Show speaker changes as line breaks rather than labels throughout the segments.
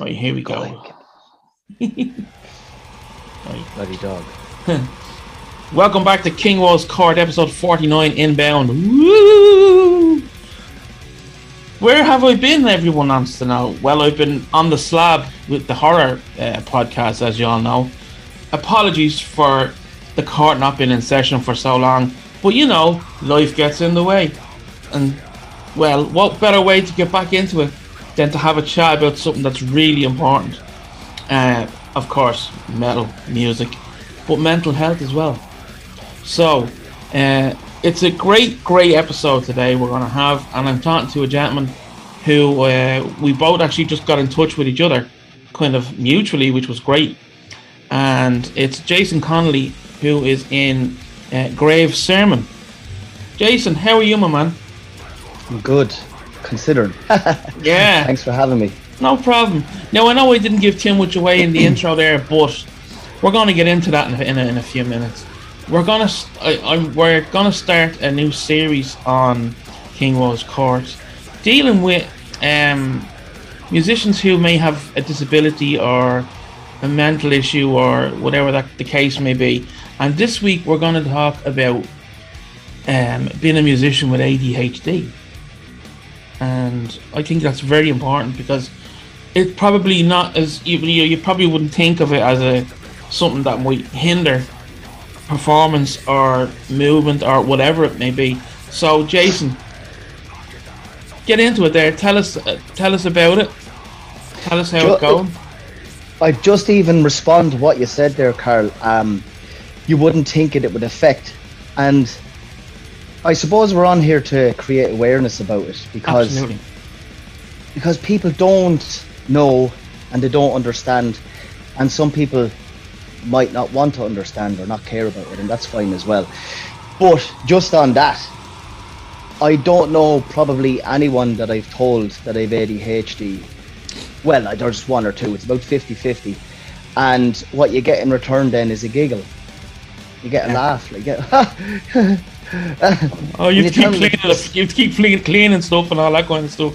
Right, here we go. Right.
Bloody dog.
Welcome back to King Walls Court, episode 49, Inbound. Woo! Where have I been, everyone wants to know? Well, I've been on the slab with the horror uh, podcast, as you all know. Apologies for the court not being in session for so long, but you know, life gets in the way. And, well, what better way to get back into it than to have a chat about something that's really important? Uh, of course, metal, music, but mental health as well. So, uh, it's a great, great episode today we're going to have, and I'm talking to a gentleman who uh, we both actually just got in touch with each other, kind of mutually, which was great. And it's Jason Connolly, who is in uh, Grave Sermon. Jason, how are you, my man?
I'm good, considering.
Yeah.
Thanks for having me.
No problem. Now I know I didn't give too much away in the intro there, but we're going to get into that in a, in a, in a few minutes. We're gonna I, I'm, we're gonna start a new series on King Rose Court, dealing with um, musicians who may have a disability or a mental issue or whatever that the case may be. And this week we're going to talk about um, being a musician with ADHD and I think that's very important because it's probably not as you, you you probably wouldn't think of it as a something that might hinder performance or movement or whatever it may be. So, Jason, get into it. There, tell us uh, tell us about it. Tell us how
Ju-
it's going.
I just even respond to what you said there, Carl. Um, you wouldn't think it, it would affect, and I suppose we're on here to create awareness about it because
Absolutely.
because people don't know and they don't understand, and some people might not want to understand or not care about it, and that's fine as well. But just on that, I don't know probably anyone that I've told that I've ADHD. Well, I- there's one or two. It's about 50-50. And what you get in return then is a giggle. You get a
Yeah.
laugh. Like, get,
Oh, you
When
have to
you tell
keep cleaning,
this-
you keep cleaning, cleaning stuff and all that kind of stuff.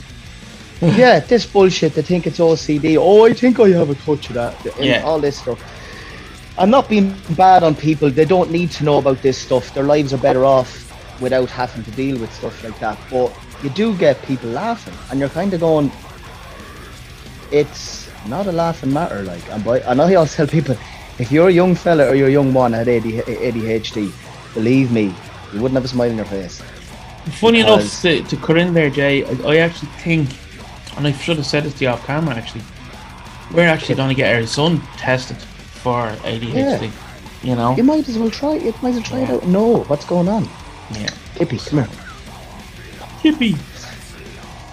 yeah, this bullshit. They think it's OCD. Oh, I think I have a touch of that. And
Yeah.
all this stuff. I'm not being bad on people. They don't need to know about this stuff. Their lives are better off without having to deal with stuff like that. But you do get people laughing, and you're kind of going, it's not a laughing matter. Like, and by, and I always tell people, if you're a young fella or you're a young one at had AD, ADHD, believe me, you wouldn't have a smile on your face.
Funny enough, to, to cut in there, Jay, I, I actually think, and I should have said this to you off camera actually, we're actually going to get our son tested for ADHD. Yeah. You know?
You might as well try. You might as well try it out. No, what's going on.
Yeah.
Kippy, come here.
Hippie.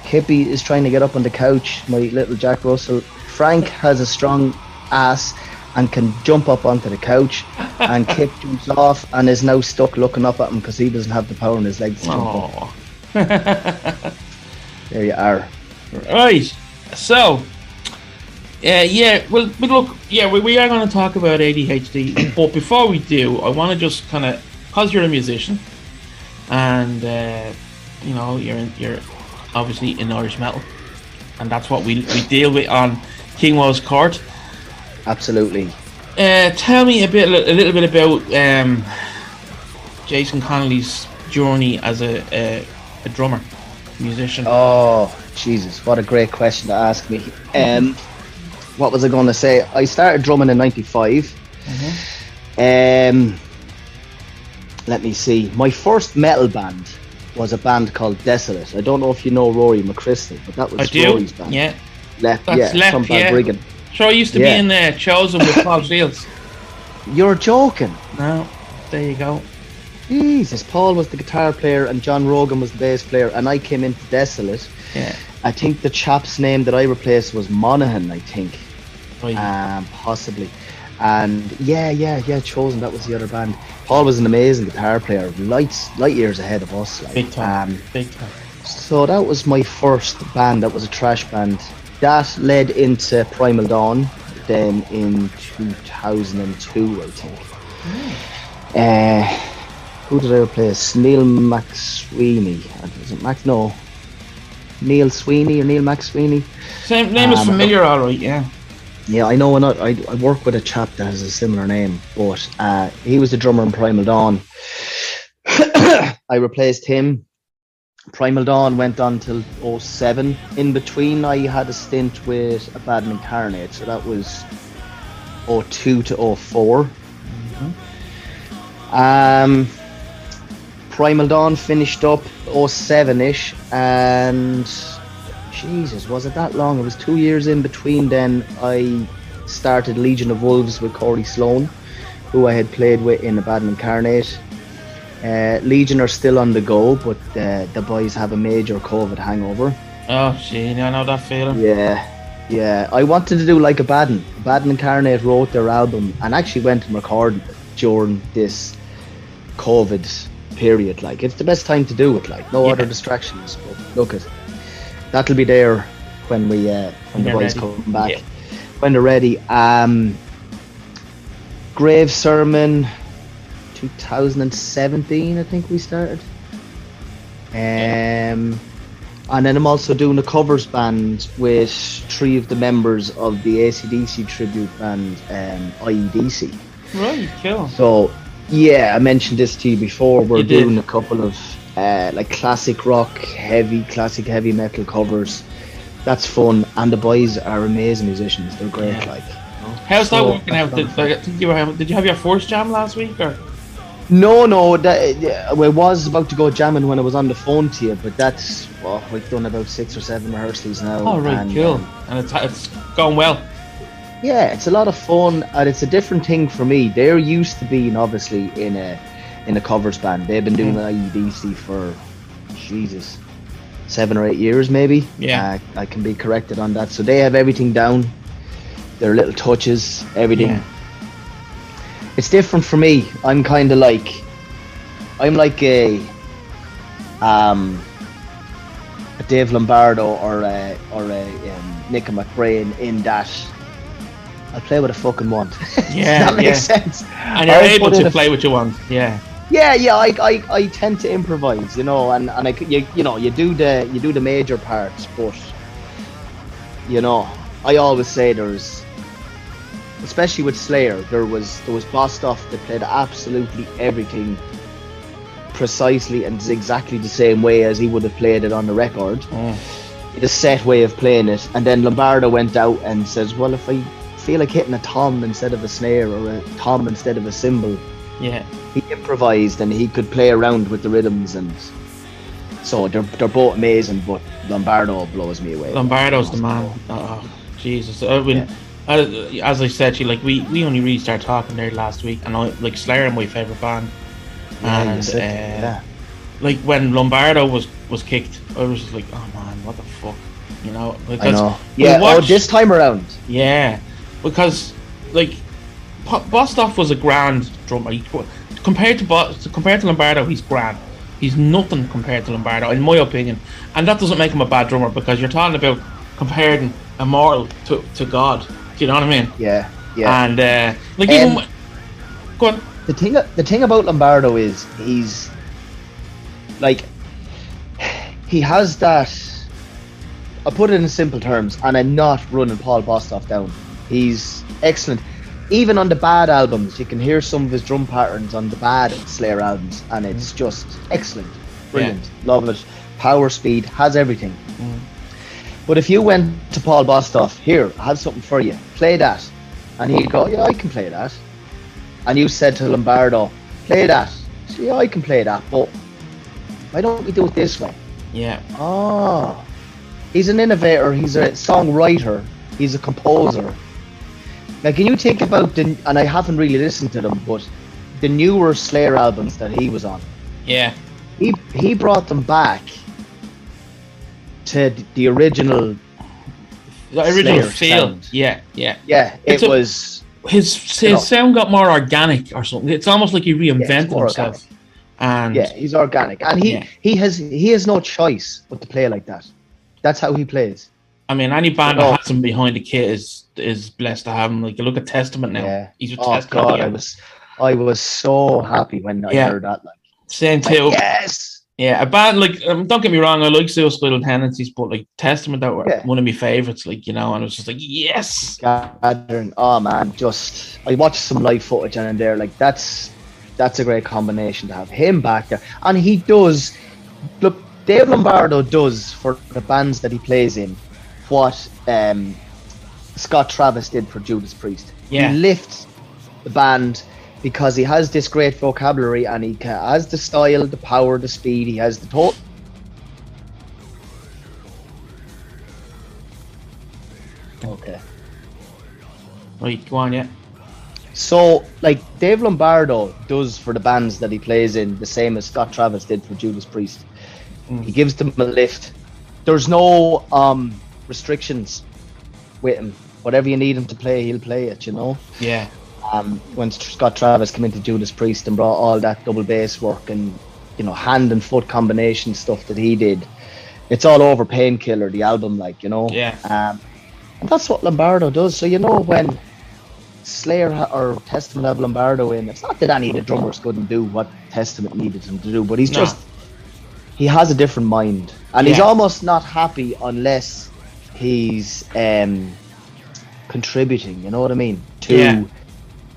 Kippy is trying to get up on the couch. My little Jack Russell. Frank has a strong ass and can jump up onto the couch. And kick jumps off and is now stuck looking up at him because he doesn't have the power in his legs to jump. There you are.
Right. So, uh, yeah, well, but look, yeah, we, we are going to talk about ADHD, but before we do, I want to just kind of, because you're a musician, and uh, you know, you're in, you're obviously in Irish metal, and that's what we we deal with on King Walls Court.
Absolutely.
Uh, tell me a bit, a little bit about um, Jason Connolly's journey as a, a, a drummer, musician.
Oh, Jesus. What a great question to ask me. Um, what was I going to say? I started drumming in 95. Um, let me see. My first metal band was a band called Desolate. I don't know if you know Rory McChrystal, but that was
I do.
Rory's band.
Yeah,
Left,
That's
yeah,
Left,
from
yeah.
Balbriggan.
sure. I used to
Yeah.
be in there, chosen with Paul Shields.
You're joking.
No, there you go.
Jesus, Paul was the guitar player and John Rogan was the bass player, and I came into Desolate.
Yeah.
I think the chap's name that I replaced was Monaghan, I think.
Right.
um, possibly. And yeah, yeah, yeah, Chosen. That was the other band. Paul was an amazing guitar player, lights, light years ahead of us. Like,
Big time.
Um,
Big time.
so that was my first band. That was a trash band. That led into Primal Dawn. Then in 2002, I think. Uh, who did I replace? Neil McSweeney. Uh, Was it Mac? No. Neil Sweeney or Neil Max Sweeney.
Same name is
Um,
familiar, all right. Yeah.
Yeah, I know. I, I, I work with a chap that has a similar name, but uh, he was the drummer in Primal Dawn. I replaced him. Primal Dawn went on till 07. In between, I had a stint with Abaddon Incarnate, so that was 02 to 4 Um, Primal Dawn finished up 07 ish, and Jesus, was it that long? It was two years in between. Then I started Legion of Wolves with Corey Sloan, who I had played with in Abaddon Incarnate. Uh, Legion are still on the go, but uh, the boys have a major COVID hangover.
Oh, gee, I know that feeling.
Yeah, yeah. I wanted to do like a Baden. Baden Abaddon Incarnate wrote their album and actually went and recorded during this COVID period. Like, it's the best time to do it. Like, no
Yeah.
other distractions. But look at that'll be there when we uh, when the boys
ready.
come back
Yeah.
when they're ready. Um, Grave Sermon, 2017, I think we started. Um, and then I'm also doing a covers band with three of the members of the ACDC tribute band, um, IEDC.
Right, cool.
So, yeah, I mentioned this to you before. We're
You did.
doing a couple of uh, like classic rock, heavy, classic heavy metal covers. That's fun, and the boys are amazing musicians. They're great.
Yeah.
Like,
How's that
So,
working out? Did, think you were, did you have your first jam last week, or?
No, no, that yeah, I was about to go jamming when I was on the phone to you, but that's well, we've done about six or seven rehearsals now.
Oh, right,
and,
cool.
um,
And it's it's going well.
Yeah, it's a lot of fun, and it's a different thing for me. They're used to being obviously in a in a covers band. They've been doing IEDC for Jesus seven or eight years, maybe.
Yeah.
uh, I can be corrected on that. So they have everything down. Their little touches, everything.
Yeah.
It's different for me. I'm kind of like, I'm like a, um, a Dave Lombardo or a or a um, Nick McBrain in that. I'll play what I fucking want.
Yeah,
that makes
yeah.
sense.
And you're
I'll
able to play what you want. Yeah.
Yeah, yeah. I, I, I tend to improvise, you know, and and I you, you know you do the you do the major parts, but you know I always say there's, especially with Slayer, there was there was Bostaph that played absolutely everything precisely and exactly the same way as he would have played it on the record.
Mm.
The set way of playing it, and then Lombardo went out and says, "Well, if I feel like hitting a tom instead of a snare or a tom instead of a cymbal."
Yeah.
he improvised and he could play around with the rhythms and so they're, they're both amazing but Lombardo blows me away
Lombardo's the man. Oh, Jesus. I mean, uh, as I said, to you like we we only really started talking there last week, and I like Slayer, are my favorite band.
yeah,
and uh,
that,
like when Lombardo was was kicked, I was just like, oh man, what the fuck, you know?
yeah. I
Because
know yeah oh this time around
Yeah, because like Po- Bostaph was a grand drummer. He, compared to Bo- compared to Lombardo, he's grand. He's nothing compared to Lombardo, in my opinion. And that doesn't make him a bad drummer because you're talking about comparing a mortal to, to God. Do you know what I mean?
yeah yeah.
And uh, like even
Um,
go on.
the thing the thing about Lombardo is he's like he has that I put it in simple terms and I'm not running Paul Bostaph down. He's excellent. Even on the bad albums you can hear some of his drum patterns on the bad Slayer albums and it's just excellent. Brilliant. Love it. Power speed has everything.
Mm.
But if you went to Paul Bostaph here I have something for you. Play that. And he'd go yeah I can play that. And you said to Lombardo, play that. See, yeah, I can play that, but why don't we do it this way?
Yeah,
Oh, he's an innovator, he's a songwriter, he's a composer. Now, can you think about the, and I haven't really listened to them, but the newer Slayer albums that he was on,
yeah,
he, he brought them back to the original,
the original
Slayer
feel.
sound.
Yeah, yeah.
yeah, it
a-
was,
His his
You know.
sound got more organic or something. It's almost like he reinvented
more
himself. And
yeah, he's organic. And he,
Yeah.
he has he has no choice but to play like that. That's how he plays.
I mean, any band
Oh.
that has him behind the kit is is blessed to have him. Like look at Testament now,
Yeah.
he's with
Oh
Testament.
God. I was I was so happy when I
Yeah.
heard that. Like,
Same
like,
too.
yes,
Yeah, a band like um, don't get me wrong, I like suicidal tendencies, but like Testament that were
Yeah.
one of my favorites, like you know, and it was just like yes,
Gathering. Oh man, just I watched some live footage and there, like that's that's a great combination to have him back there, and he does. Look, Dave Lombardo does for the bands that he plays in what um, Scott Travis did for Judas Priest.
Yeah.
He lifts the band because he has this great vocabulary and he has the style, the power, the speed. He has the total. Okay.
right, go on, yeah,
So, like Dave Lombardo does for the bands that he plays in, the same as Scott Travis did for Judas Priest.
Mm.
He gives them a lift. There's no um, restrictions with him. Whatever you need him to play, he'll play it. You know.
yeah,
Um, when Scott Travis came into Judas Priest and brought all that double bass work and you know hand and foot combination stuff that he did, it's all over Painkiller, the album, like you know.
Yeah.
Um, and that's what Lombardo does. So you know when Slayer ha- or Testament have Lombardo in, it's not that any of the drummers couldn't do what Testament needed him to do, but he's
No.
just he has a different mind, and he's almost not happy unless he's um, contributing. You know what I mean? To
Yeah.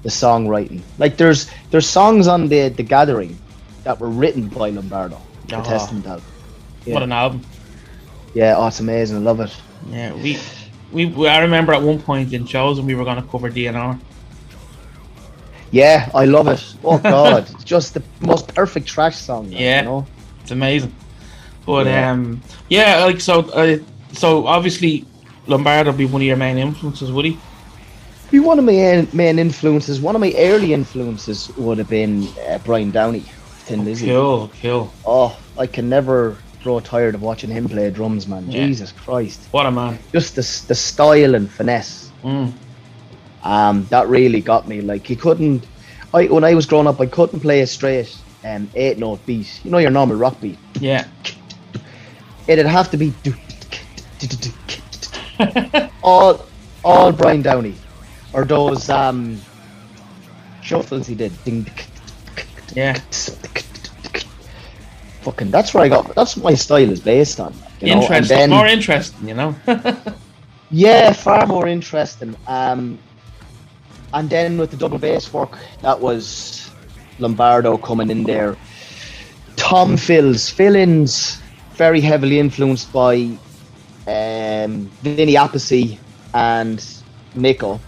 The songwriting. Like there's there's songs on the the Gathering that were written by Lombardo, the
Oh.
Testament album. Yeah.
what an album.
Yeah, oh, it's amazing. I love it.
Yeah, we, we, we I remember at one point in shows when we were going to cover DNR.
Yeah, I love it. Oh God, it's just the most perfect trash song. man,
Yeah.
you know?
It's amazing. But
Yeah.
um, yeah, like so, uh, so obviously Lombardo would be one of your main influences, would he?
Be one of my main, main influences. One of my early influences would have been uh, Brian Downey, Thin Lizzy.
Cool, cool.
Oh, I can never grow tired of watching him play drums, man.
Yeah.
Jesus Christ,
What a man.
just the the style and finesse.
Mm.
Um, that really got me. Like he couldn't. I when I was growing up, I couldn't play a straight um, eight note beat. You know your normal rock beat.
Yeah.
It'd have to be all all Brian Downey or those um shuffles he did. Ding,
Yeah.
Fucking that's where I got that's what my style is based on. You know?
Interesting.
then,
More interesting, you know.
yeah, far more interesting. Um and then with the double bass work, that was Lombardo coming in there. Tom fills fill-ins very heavily influenced by um, Vinny Appice and Miko.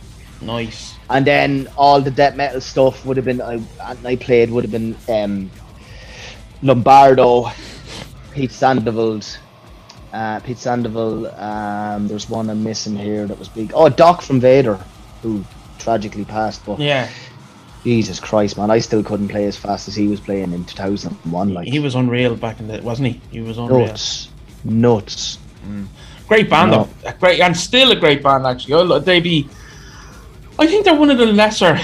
Nice.
And then all the death metal stuff would have been I, I played would have been um, Lombardo, Pete Sandoval, uh, Pete Sandoval. Um, there's one I'm missing here that was big. Oh, Doc from Vader, who tragically passed. But
Yeah.
Jesus Christ, man, I still couldn't play as fast as he was playing in 2001. Like
He was unreal back in the, wasn't he? He was unreal.
nuts, nuts.
Great band,
No.
though. Great, and still a great band, actually. Oh, They be. I think they're one of the lesser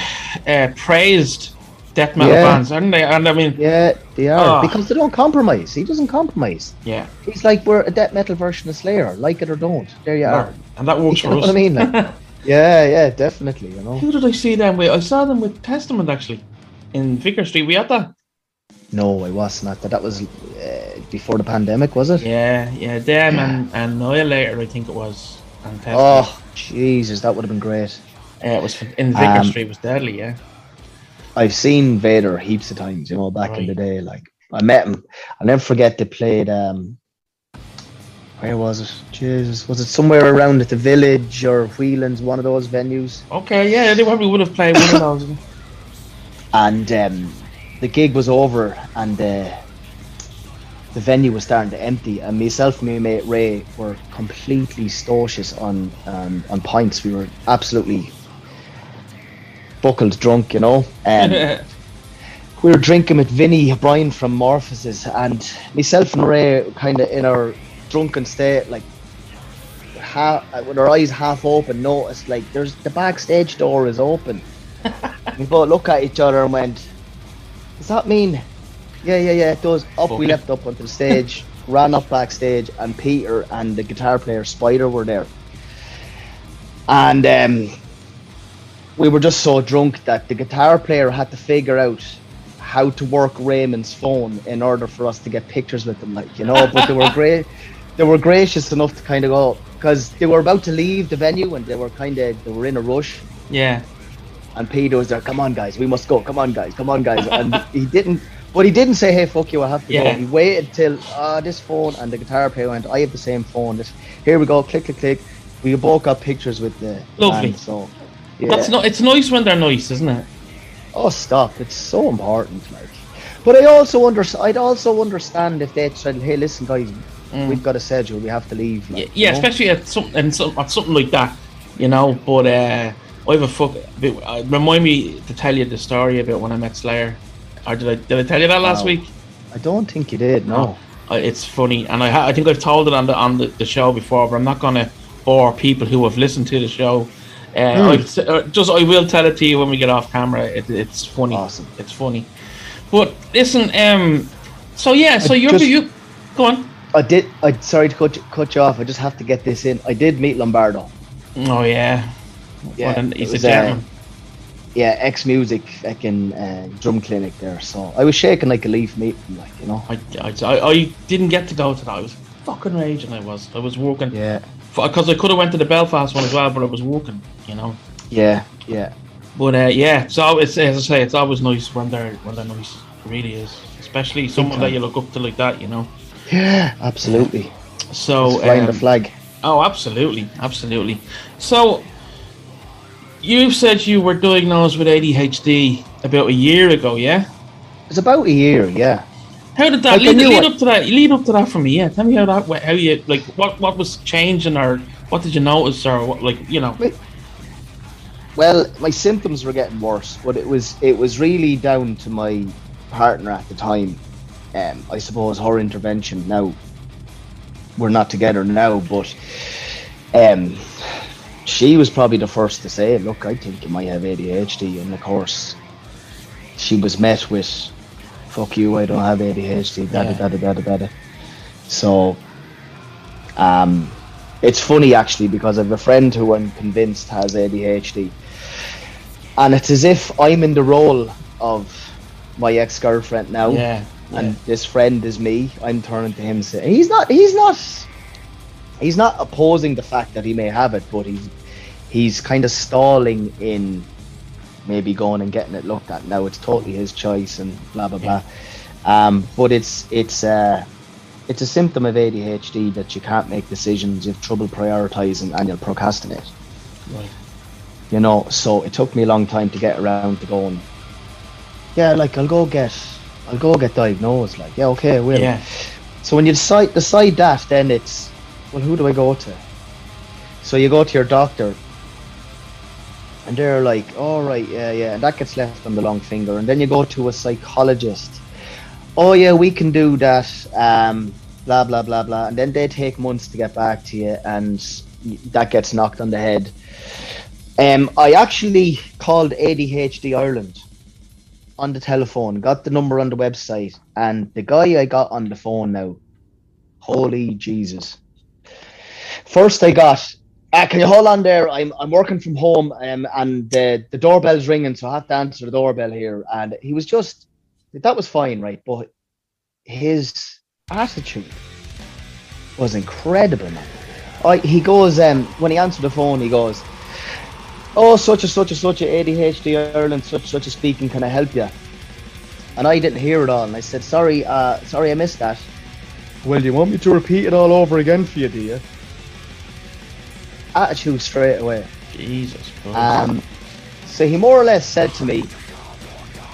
uh, praised death metal
Yeah.
bands, aren't they? And I mean,
Yeah, they are
Oh.
because they don't compromise. He doesn't compromise.
yeah.
He's like we're a death metal version of Slayer, like it or don't. There you are.
And that works
You
for us.
what I mean? Like, yeah, yeah, definitely. You know.
Who did I see them with? I saw them with Testament, actually, in Vicar Street. We had that?
No, I wasn't at that. That was uh, before the pandemic, was it?
Yeah, yeah. Them and, and Annihilator, I think it was. And Testament.
Oh, Jesus, that would have been great.
Yeah, it was in Vicar
Um,
Street. Was deadly, yeah.
I've seen Vader heaps of times, you know, back in the day. Like I met him. I'll never forget they played um where was it? Jesus, was it somewhere around at the village or Whelan's, one of those venues?
Okay, yeah, they probably would have played one of those.
And um, the gig was over, and uh, the venue was starting to empty. And myself and my mate Ray were completely stocious on um, on pints. We were absolutely buckled drunk, you know. Um, we were drinking with Vinny O'Brien from Morphosis, and myself and Ray kind of in our drunken state, like half, with our eyes half open, noticed like there's the backstage door is open. we both look at each other and went, "Does that mean?" Yeah, yeah, yeah. It does. Up, we
Okay.
leapt up onto the stage, ran up backstage, and Peter and the guitar player Spider were there, and um, we were just so drunk that the guitar player had to figure out how to work Raymond's phone in order for us to get pictures with them, like you know. But they were great. They were gracious enough to kind of go because they were about to leave the venue and they were kind of they were in a rush.
Yeah.
And Peter was there. Come on, guys, we must go. Come on, guys. Come on, guys. And he didn't. But he didn't say, "Hey, fuck you, I have to
Yeah.
go." He waited till ah this phone and the guitar player went. I have the same phone. This here we go. Click, click, click. We both got pictures with the
Lovely.
band, so yeah.
That's not. It's nice when they're nice, isn't it?
Oh, stop! It's so important, like. But I also under, I'd also understand if they said, "Hey, listen, guys, we've got a schedule. We have to leave."
Yeah,
Like,
Mm. yeah
you know?
especially at something at something like that, you know. But uh, I have a fuck. uh, Remind me to tell you the story about when I met Slayer. Or did I did I tell you that last
No.
week?
I don't think you did. No.
Uh, it's funny, and I ha- I think I've told it on the on the, the show before, but I'm not gonna bore people who have listened to the show. Uh,
Hmm.
I've uh, just I will tell it to you when we get off camera. It, it's funny.
Awesome.
It's funny. But listen, um, so yeah, so
I
you're
just-
you. Go on.
I did. I sorry to cut you, cut you off. I just have to get this in. I did meet Lombardo.
Oh yeah.
Yeah,
an- he's a
was, uh. Yeah, ex music fucking uh, drum clinic there. So I was shaking like a leaf meeting, like you know.
I, I, I, I didn't get to go to that. I was fucking raging. I was. I was working.
Yeah,
Because I could have went to the Belfast one as well, but I was walking, You know.
yeah, yeah.
But uh, yeah, so it's as I say, it's always nice when they're when they're nice. It really is, especially someone that you look up to like that. You know.
Yeah, absolutely.
So
Flying the
um,
flag.
Oh, absolutely, absolutely. So, you said you were diagnosed with ADHD about a year ago, yeah?
It's about a year. Yeah.
How did that
Like,
lead, lead up to that? Lead up to that for me, yeah. Tell me how that went. How you like what what was changing, or what did you notice, or what like you know?
Well, my symptoms were getting worse, but it was it was really down to my partner at the time. Um, I suppose her intervention. Now we're not together now, but um, she was probably the first to say, "Look, I think you might have ADHD," and of course, she was met with, "Fuck you, I don't have ADHD." Da da da da da da. So, um, it's funny actually because I have a friend who I'm convinced has ADHD, and it's as if I'm in the role of my ex girlfriend now,
Yeah,
and
yeah.
this friend is me. I'm turning to him saying he's not, he's not, he's not opposing the fact that he may have it, but he's he's kind of stalling in maybe going and getting it looked at. Now it's totally his choice and blah blah blah. Um, but it's it's uh, it's a symptom of ADHD that you can't make decisions, you have trouble prioritizing, and you'll procrastinate.
Right.
You know, so it took me a long time to get around to going. Yeah, like I'll go get, I'll go get diagnosed. Like, yeah, okay, I will.
Yeah,
So when you decide decide that, then it's, well, who do I go to? So you go to your doctor, and they're like, all right, yeah, yeah, and that gets left on the long finger, and then you go to a psychologist. Oh yeah, we can do that. Um, blah blah blah blah, and then they take months to get back to you, and that gets knocked on the head. Um, I actually called ADHD Ireland on the telephone, got the number on the website, and the guy I got on the phone now, holy Jesus. First, I got, ah, can you hold on there? I'm, I'm working from home um, and the, the doorbell's ringing, so I have to answer the doorbell here. And he was just, that was fine, right? But his attitude was incredible, man. I, he goes, um, when he answered the phone, he goes, oh, such and such and such a ADHD Ireland, such such a speaking, can I help you? And I didn't hear it all, and I said, sorry, uh, sorry, I missed that. Well, do you want me to repeat it all over again for you, do you? Attitude straight away.
Jesus Christ.
Um, so he more or less said to me,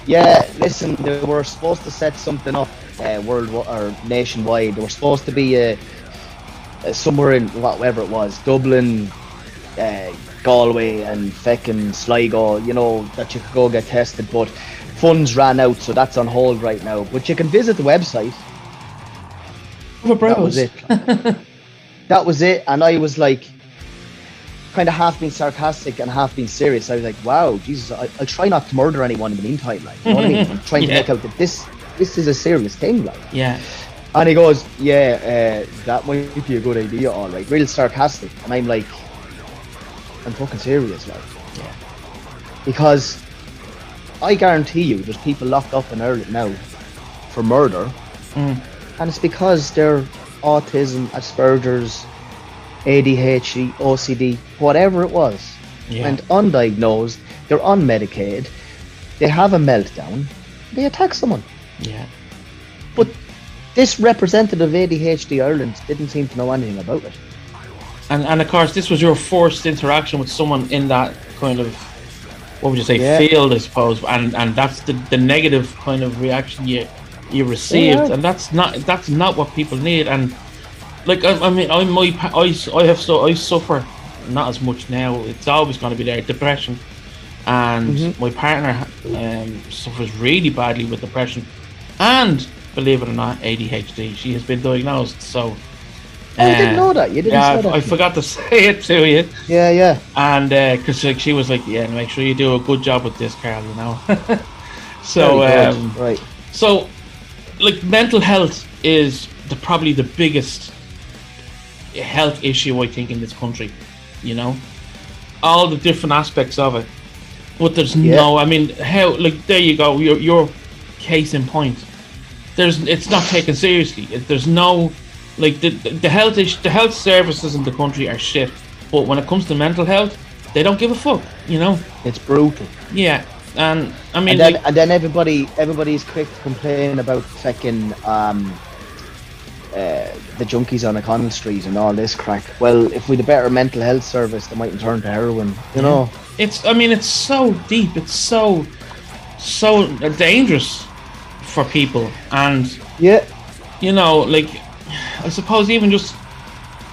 "Yeah, listen, they were supposed to set something up uh, world or nationwide. They were supposed to be uh, uh, somewhere in whatever it was, Dublin, uh, Galway, and feckin' Sligo. You know that you could go get tested, but funds ran out, so that's on hold right now. But you can visit the website.
Have a
That was it. that was it, and I was like, kind of half being sarcastic and half being serious. I was like, "Wow, Jesus, I, I'll try not to murder anyone in the meantime." Like, you know what I mean? I'm trying to
Yeah.
make out that this this is a serious thing, like.
Yeah,
And he goes, "Yeah, uh, that might be a good idea, all right." Real sarcastic, and I'm like, "I'm fucking serious, like."
Yeah.
Because I guarantee you, there's people locked up in Ireland now for murder,
Mm.
and it's because they're autism, Asperger's, ADHD, OCD, whatever it was,
Yeah.
and undiagnosed. They're unmedicated. They have a meltdown. They attack someone.
Yeah.
But this representative of ADHD Ireland didn't seem to know anything about it.
And and of course, this was your first interaction with someone in that kind of what would you say
Yeah.
field, I suppose, and and that's the, the negative kind of reaction you you received,
Yeah.
and that's not that's not what people need. And like I, I mean, I my I, I have so I suffer not as much now. It's always going to be there, depression, and
Mhm.
my partner um, suffers really badly with depression, and believe it or not, ADHD. She has been diagnosed, so.
Oh, I didn't
uh,
know that. You didn't
yeah. I
to
forgot to say it to you,
Yeah, yeah.
and because like she was like, "Yeah, make sure you do a good job with this, Carl." You know. so, um,
right.
so, like, mental health is the probably the biggest health issue I think in this country. You know, all the different aspects of it, but there's
Yeah.
no. I mean, how? Like, there you go. Your your case in point. There's it's not taken seriously. There's no like the the health is, the health services in the country are shit. But when it comes to mental health, they don't give a fuck. You know.
It's brutal.
Yeah, and I mean,
and then
like,
and then everybody everybody's quick to complain about fucking um uh, the junkies on O'Connell Street and all this crack. Well, if we'd a better mental health service, they mightn't turn to heroin. You know,
it's i mean it's so deep it's so so dangerous for people and
yeah,
you know like i suppose even just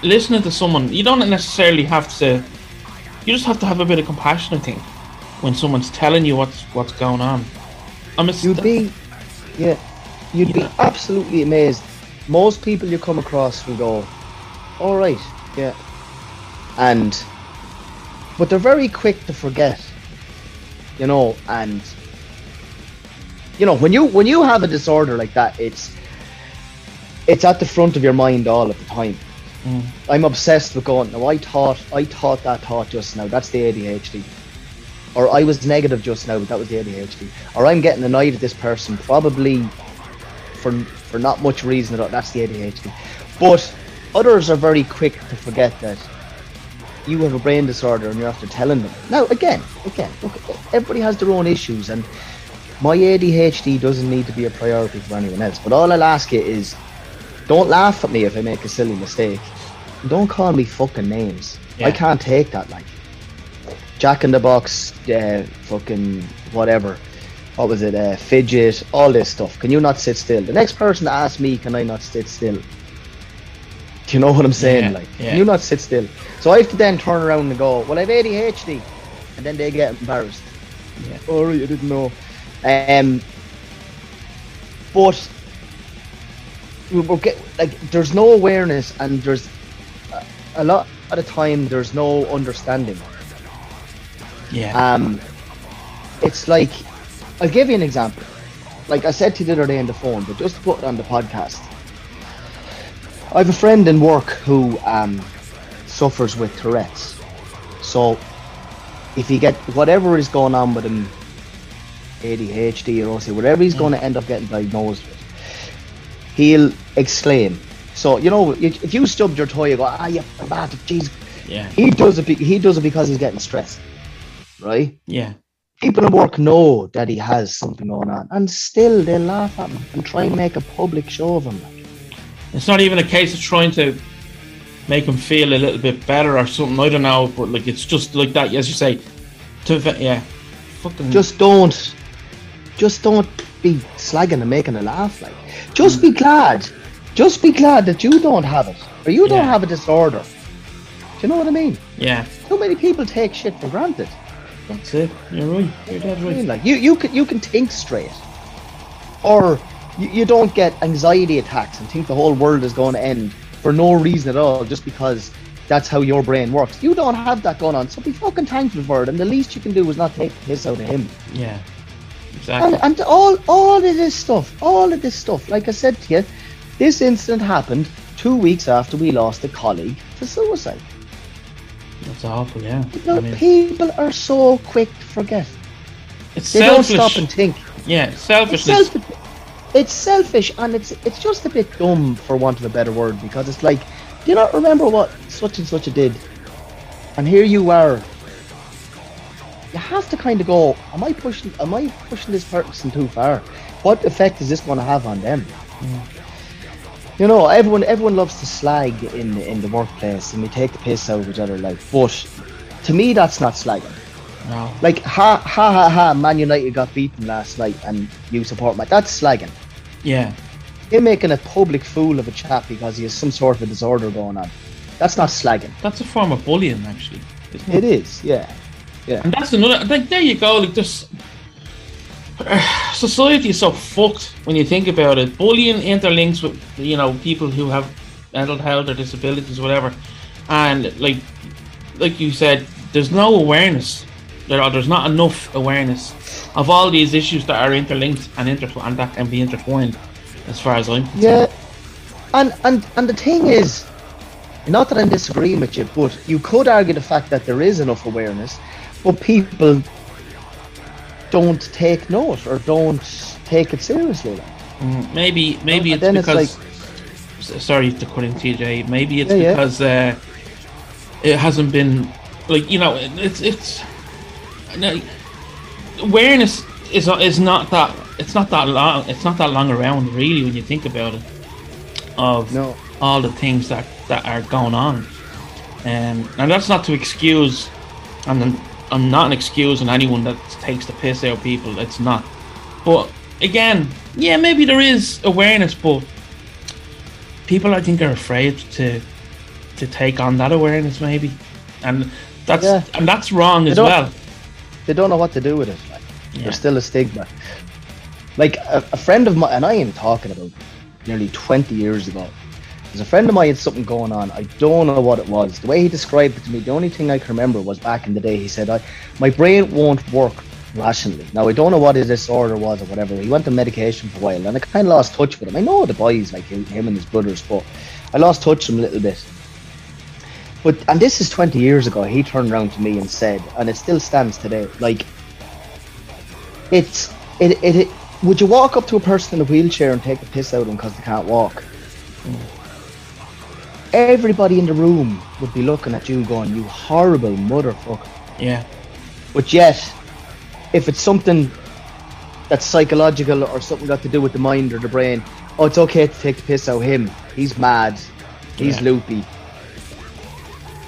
listening to someone you don't necessarily have to you just have to have a bit of compassion i think when someone's telling you what's what's going on i'm a
you'd be, yeah, you'd be absolutely amazed. Most people you come across will go, "All right, yeah," and but they're very quick to forget. You know, and you know when you when you have a disorder like that, it's it's at the front of your mind all of the time.
Mm.
I'm obsessed with going. No, I thought I thought that thought just now. That's the ADHD. Or I was negative just now, but that was the ADHD. Or I'm getting annoyed at this person, probably for for not much reason at all. That's the ADHD. But others are very quick to forget that you have a brain disorder and you're after telling them. Now, again, again, look, everybody has their own issues, and my ADHD doesn't need to be a priority for anyone else. But all I'll ask you is, don't laugh at me if I make a silly mistake. Don't call me fucking names.
Yeah.
I can't take that. Like Jack in the Box, uh, fucking whatever. What was it? Uh, fidget, all this stuff. Can you not sit still? The next person to ask me, can I not sit still? Do you know what I'm saying?
Yeah,
like,
yeah.
can you not sit still? So I have to then turn around and go, well, I've ADHD, and then they get embarrassed.
Yeah.
Oh, I didn't know. Um, but we will get like there's no awareness and there's a, a lot at a time there's no understanding.
yeah
Um, it's like I'll give you an example. Like I said to you the other day on the phone, but just to put it on the podcast. I have a friend in work who um, suffers with Tourette's. So if he get whatever is going on with him, ADHD or OCD, whatever he's going to end up getting diagnosed with, he'll exclaim. So you know, if you stubbed your toe, you go, "Ah, you bad, jeez."
yeah
He does it. be- He does it because he's getting stressed, right?
yeah
people in work know that he has something going on, and still they laugh at him and try and make a public show of him.
it's not even a case of trying to make him feel a little bit better or something i don't know but like it's just like that as you say to yeah fucking
Just don't, just don't be slagging and making a laugh. Like, just be glad, just be glad that you don't have it or you don't
Yeah.
have a disorder. Do you know what I mean?
yeah
Too many people take shit for granted.
That's it you're right you're dead
I mean,
right
like you, you can you can think straight, or you, you don't get anxiety attacks and think the whole world is going to end for no reason at all, just because that's how your brain works. You don't have that going on, so be fucking thankful for it. And the least you can do is not take the piss out of him.
yeah exactly
And, and all all of this stuff, all of this stuff, like I said to you, this incident happened two weeks after we lost a colleague to suicide.
That's awful yeah I mean,
people are so quick to forget.
It's
They
selfish.
don't stop and think.
yeah,
It's,
selfishness.
it's selfish and it's it's just a bit dumb for want of a better word because it's like, do you not remember what such and such a did? And here you are. You have to kind of go. Am I pushing? Am I pushing this person too far? What effect is this going to have on them? Mm. You know, everyone everyone loves to slag in in the workplace and we take the piss out of each other. Like, but to me, that's not slagging.
no.
Like, ha ha ha ha, Man United got beaten last night and you support man. That's slagging.
Yeah.
You're making a public fool of a chap because he has some sort of a disorder going on. That's not slagging.
That's a form of bullying, actually. isn't it?
It is, yeah. Yeah.
And that's another. Like, there you go. Like, this society is so fucked when you think about it. Bullying interlinks with you know people who have mental health or disabilities, whatever. And like, like you said, there's no awareness. There, are, there's not enough awareness of all these issues that are interlinked and intertwined that can be intertwined. As far as I'm concerned.
Yeah. And and and the thing is, not that I'm disagreeing with you, but you could argue the fact that there is enough awareness, but people don't take note or don't take it seriously. Like.
Mm, maybe maybe
And
it's
then it's
because sorry to cut in TJ maybe it's
Yeah, yeah.
because uh, it hasn't been like you know it's it's no, awareness is is not that it's not that long it's not that long around really when you think about it of
No.
all the things that that are going on um, and that's not to excuse and I'm, not an excuse on anyone that takes the piss out of people it's not but again yeah maybe there is awareness but people I think are afraid to to take on that awareness maybe and that's
Yeah.
and that's wrong as well
They don't know what to do with it. Like.
Yeah.
There's still a stigma. Like a, a friend of mine, and I am talking about nearly 20 years ago. There's a friend of mine had something going on. I don't know what it was. The way he described it to me, the only thing I can remember was back in the day. He said, "I, my brain won't work rationally." Now I don't know what his disorder was or whatever. He went on medication for a while, and I kind of lost touch with him. I know the boys like him, and his brothers, but I lost touch with him a little bit. But and this is 20 years ago. He turned around to me and said, and it still stands today. Like it's it, it, it would you walk up to a person in a wheelchair and take the piss out of them because they can't walk? Everybody in the room would be looking at you going, "You horrible motherfucker."
yeah
But yet, if it's something that's psychological or something got to do with the mind or the brain, oh, it's okay to take the piss out of him. He's mad. He's
Yeah.
loopy.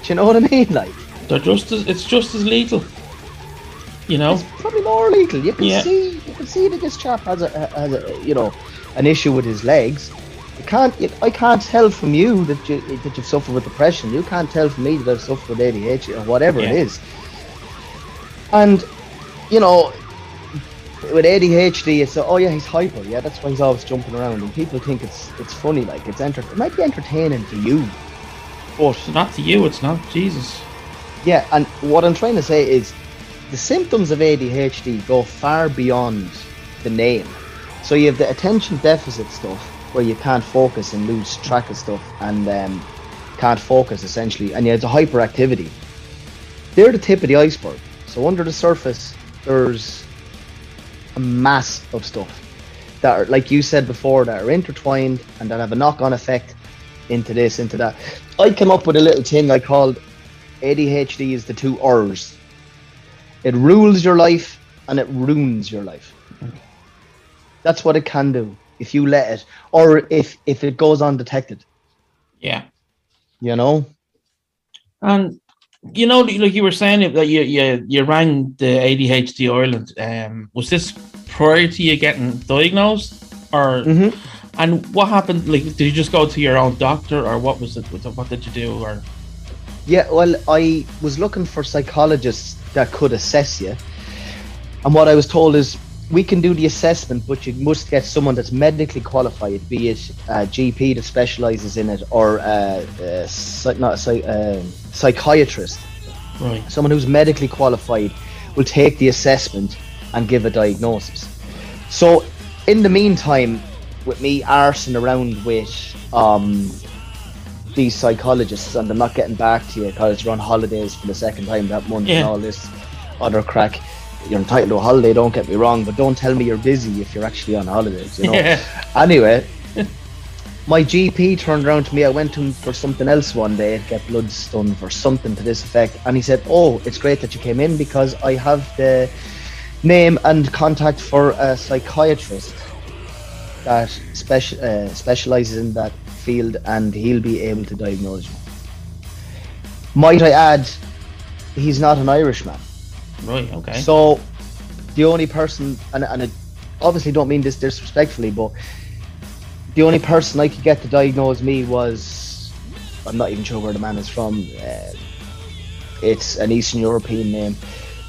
Do you know what I mean? Like,
they're just as it's just as lethal you know
it's probably more legal. You can
Yeah.
see, you can see that this chap has a, has a, you know, an issue with his legs. You can't, you, I can't tell from you that you that you've suffered with depression. You can't tell from me that I've suffered with ADHD or whatever it
Yeah.
is. And, you know, with ADHD, it's oh yeah, he's hyper. Yeah, that's why he's always jumping around, and people think it's it's funny, like it's enter- It might be entertaining to you, but
not to you it's not jesus
yeah, and what I'm trying to say is the symptoms of ADHD go far beyond the name. So you have the attention deficit stuff where you can't focus and lose track of stuff and um, can't focus essentially, and you have the hyperactivity. They're the tip of the iceberg. So under the surface, there's a mass of stuff that are, like you said before, that are intertwined and that have a knock-on effect into this, into that. I came up with a little thing I called ADHD is the two R's. It rules your life and it ruins your life. That's what it can do if you let it, or if if it goes undetected.
yeah
You know.
And you know, like you were saying that you you, you rang the ADHD Ireland. Um, was this prior to you getting diagnosed, or
Mm-hmm.
and what happened? Like, did you just go to your own doctor, or what was it? What did you do? Or
Yeah, well, I was looking for psychologists that could assess you. And what I was told is we can do the assessment, but you must get someone that's medically qualified, be it a GP that specializes in it or uh, uh, psy- not a uh, psychiatrist.
right?
Someone who's medically qualified will take the assessment and give a diagnosis. So, in the meantime, with me arsing around with um, these psychologists and I'm not getting back to you because you're on holidays for the second time that month
Yeah.
and all this other crack. You're entitled to a holiday. Don't get me wrong, but don't tell me you're busy if you're actually on holidays. You know.
Yeah.
Anyway, my GP turned around to me. I went to him for something else one day get bloods done for something to this effect, and he said, "Oh, it's great that you came in because I have the name and contact for a psychiatrist that speci- uh, specializes in that field, and he'll be able to diagnose you." Might I add, he's not an Irishman.
Right. Okay.
So the only person, and, and I obviously don't mean this disrespectfully, but the only person I could get to diagnose me was I'm not even sure where the man is from. Uh, it's an Eastern European name.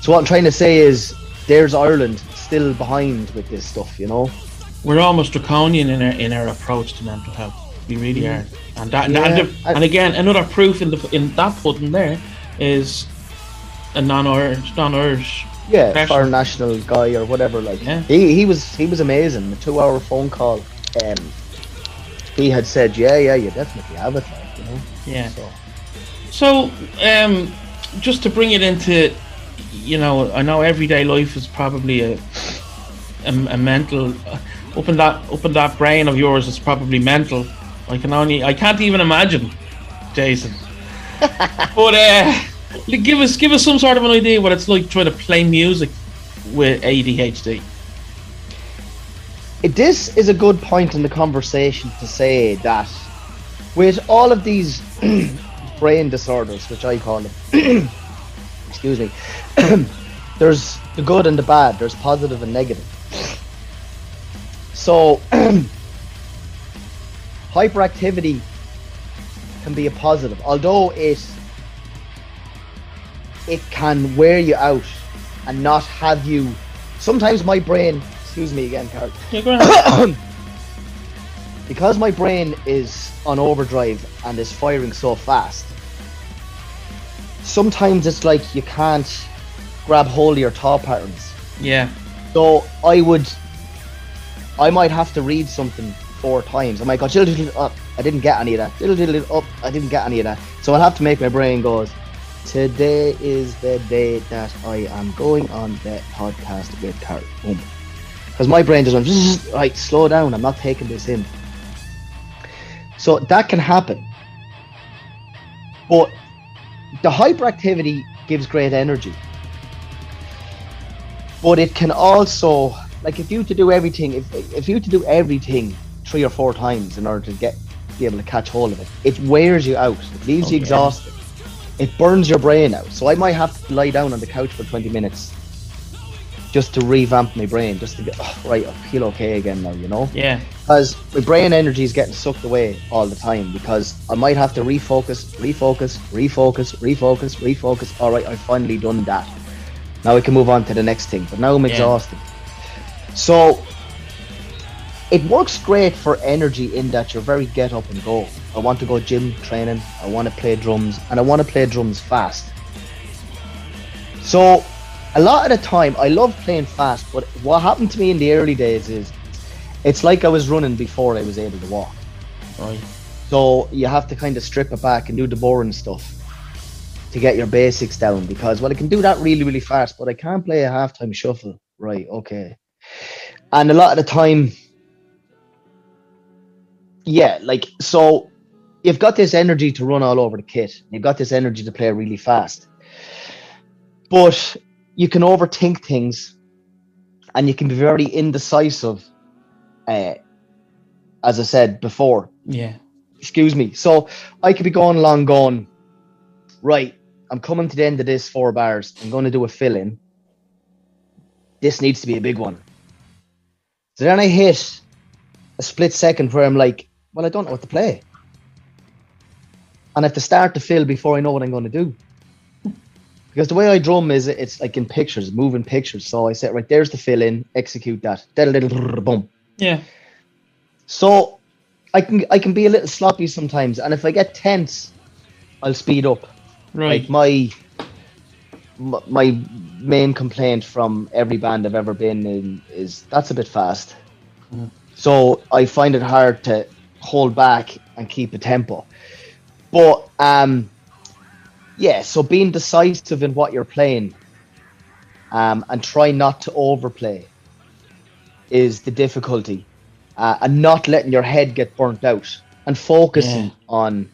So what I'm trying to say is there's Ireland still behind with this stuff, you know.
We're almost draconian in our in our approach to mental health. We really are. And that,
Yeah,
and, and again, another proof in the in that pudding there is a non-Irish, non-Irish.
Yeah,
Person.
foreign national guy or whatever. Like
Yeah.
he he was he was amazing. The two hour phone call. Um, he had said, yeah, yeah, you definitely have it, like you know.
Yeah.
So.
So, um, just to bring it into, you know, I know everyday life is probably a a, a mental up in that up in that brain of yours is probably mental. I can only I can't even imagine, Jason. but uh, give us give us some sort of an idea what it's like trying to play music with ADHD.
This is a good point in the conversation to say that with all of these brain disorders, which I call them, excuse me, there's the good and the bad, there's positive and negative. So, hyperactivity can be a positive, although it it can wear you out and not have you. Sometimes my brain, excuse me again, Carl,
Yeah,
because my brain is on overdrive and is firing so fast. Sometimes it's like you can't grab hold of your thought patterns.
yeah,
So I would, I might have to read something four times. I might go, diddle, diddle, up, I didn't get any of that. Diddle, diddle, diddle, up, I didn't get any of that. So I'll have to make my brain goes, today is the day that I am going on the podcast with Carl. Boom. Because my brain just went, "Zzz, right, slow down, I'm not taking this in. So that can happen. But the hyperactivity gives great energy but it can also like if you to do everything if if you to do everything three or four times in order to get be able to catch hold of it it wears you out it leaves you exhausted it burns your brain out so i might have to lie down on the couch for 20 minutes just to revamp my brain just to get oh, right i feel okay again now you know
yeah,
because my brain energy is getting sucked away all the time because I might have to refocus, refocus, refocus, refocus, refocus. All right, I've finally done that. Now we can move on to the next thing. But now I'm
Yeah.
exhausted. So it works great for energy in that you're very get up and go. I want to go gym training. I want to play drums, and I want to play drums fast. So a lot of the time, I love playing fast. But what happened to me in the early days is it's like I was running before I was able to walk.
right.
So you have to kind of strip it back and do the boring stuff to get your basics down because well I can do that really really fast but I can't play a halftime shuffle right okay and a lot of the time yeah like so you've got this energy to run all over the kit you've got this energy to play really fast but you can overthink things and you can be very indecisive uh, as I said before
Yeah,
excuse me. So I could be going along going, right, I'm coming to the end of this four bars. I'm going to do a fill in. This needs to be a big one. So then I hit a split second where I'm like, well, I don't know what to play. And I have to start the fill before I know what I'm going to do. Because the way I drum is it's like in pictures, moving pictures. So I said, right, there's the fill in, execute that. Boom.
yeah,
So I can I can be a little sloppy sometimes, and if I get tense, I'll speed up.
right.
Like my my main complaint from every band I've ever been in is that's a bit fast.
Mm.
So I find it hard to hold back and keep a tempo. But um, yeah, so being decisive in what you're playing um, and try not to overplay is the difficulty, uh, and not letting your head get burnt out and focusing
Yeah.
on.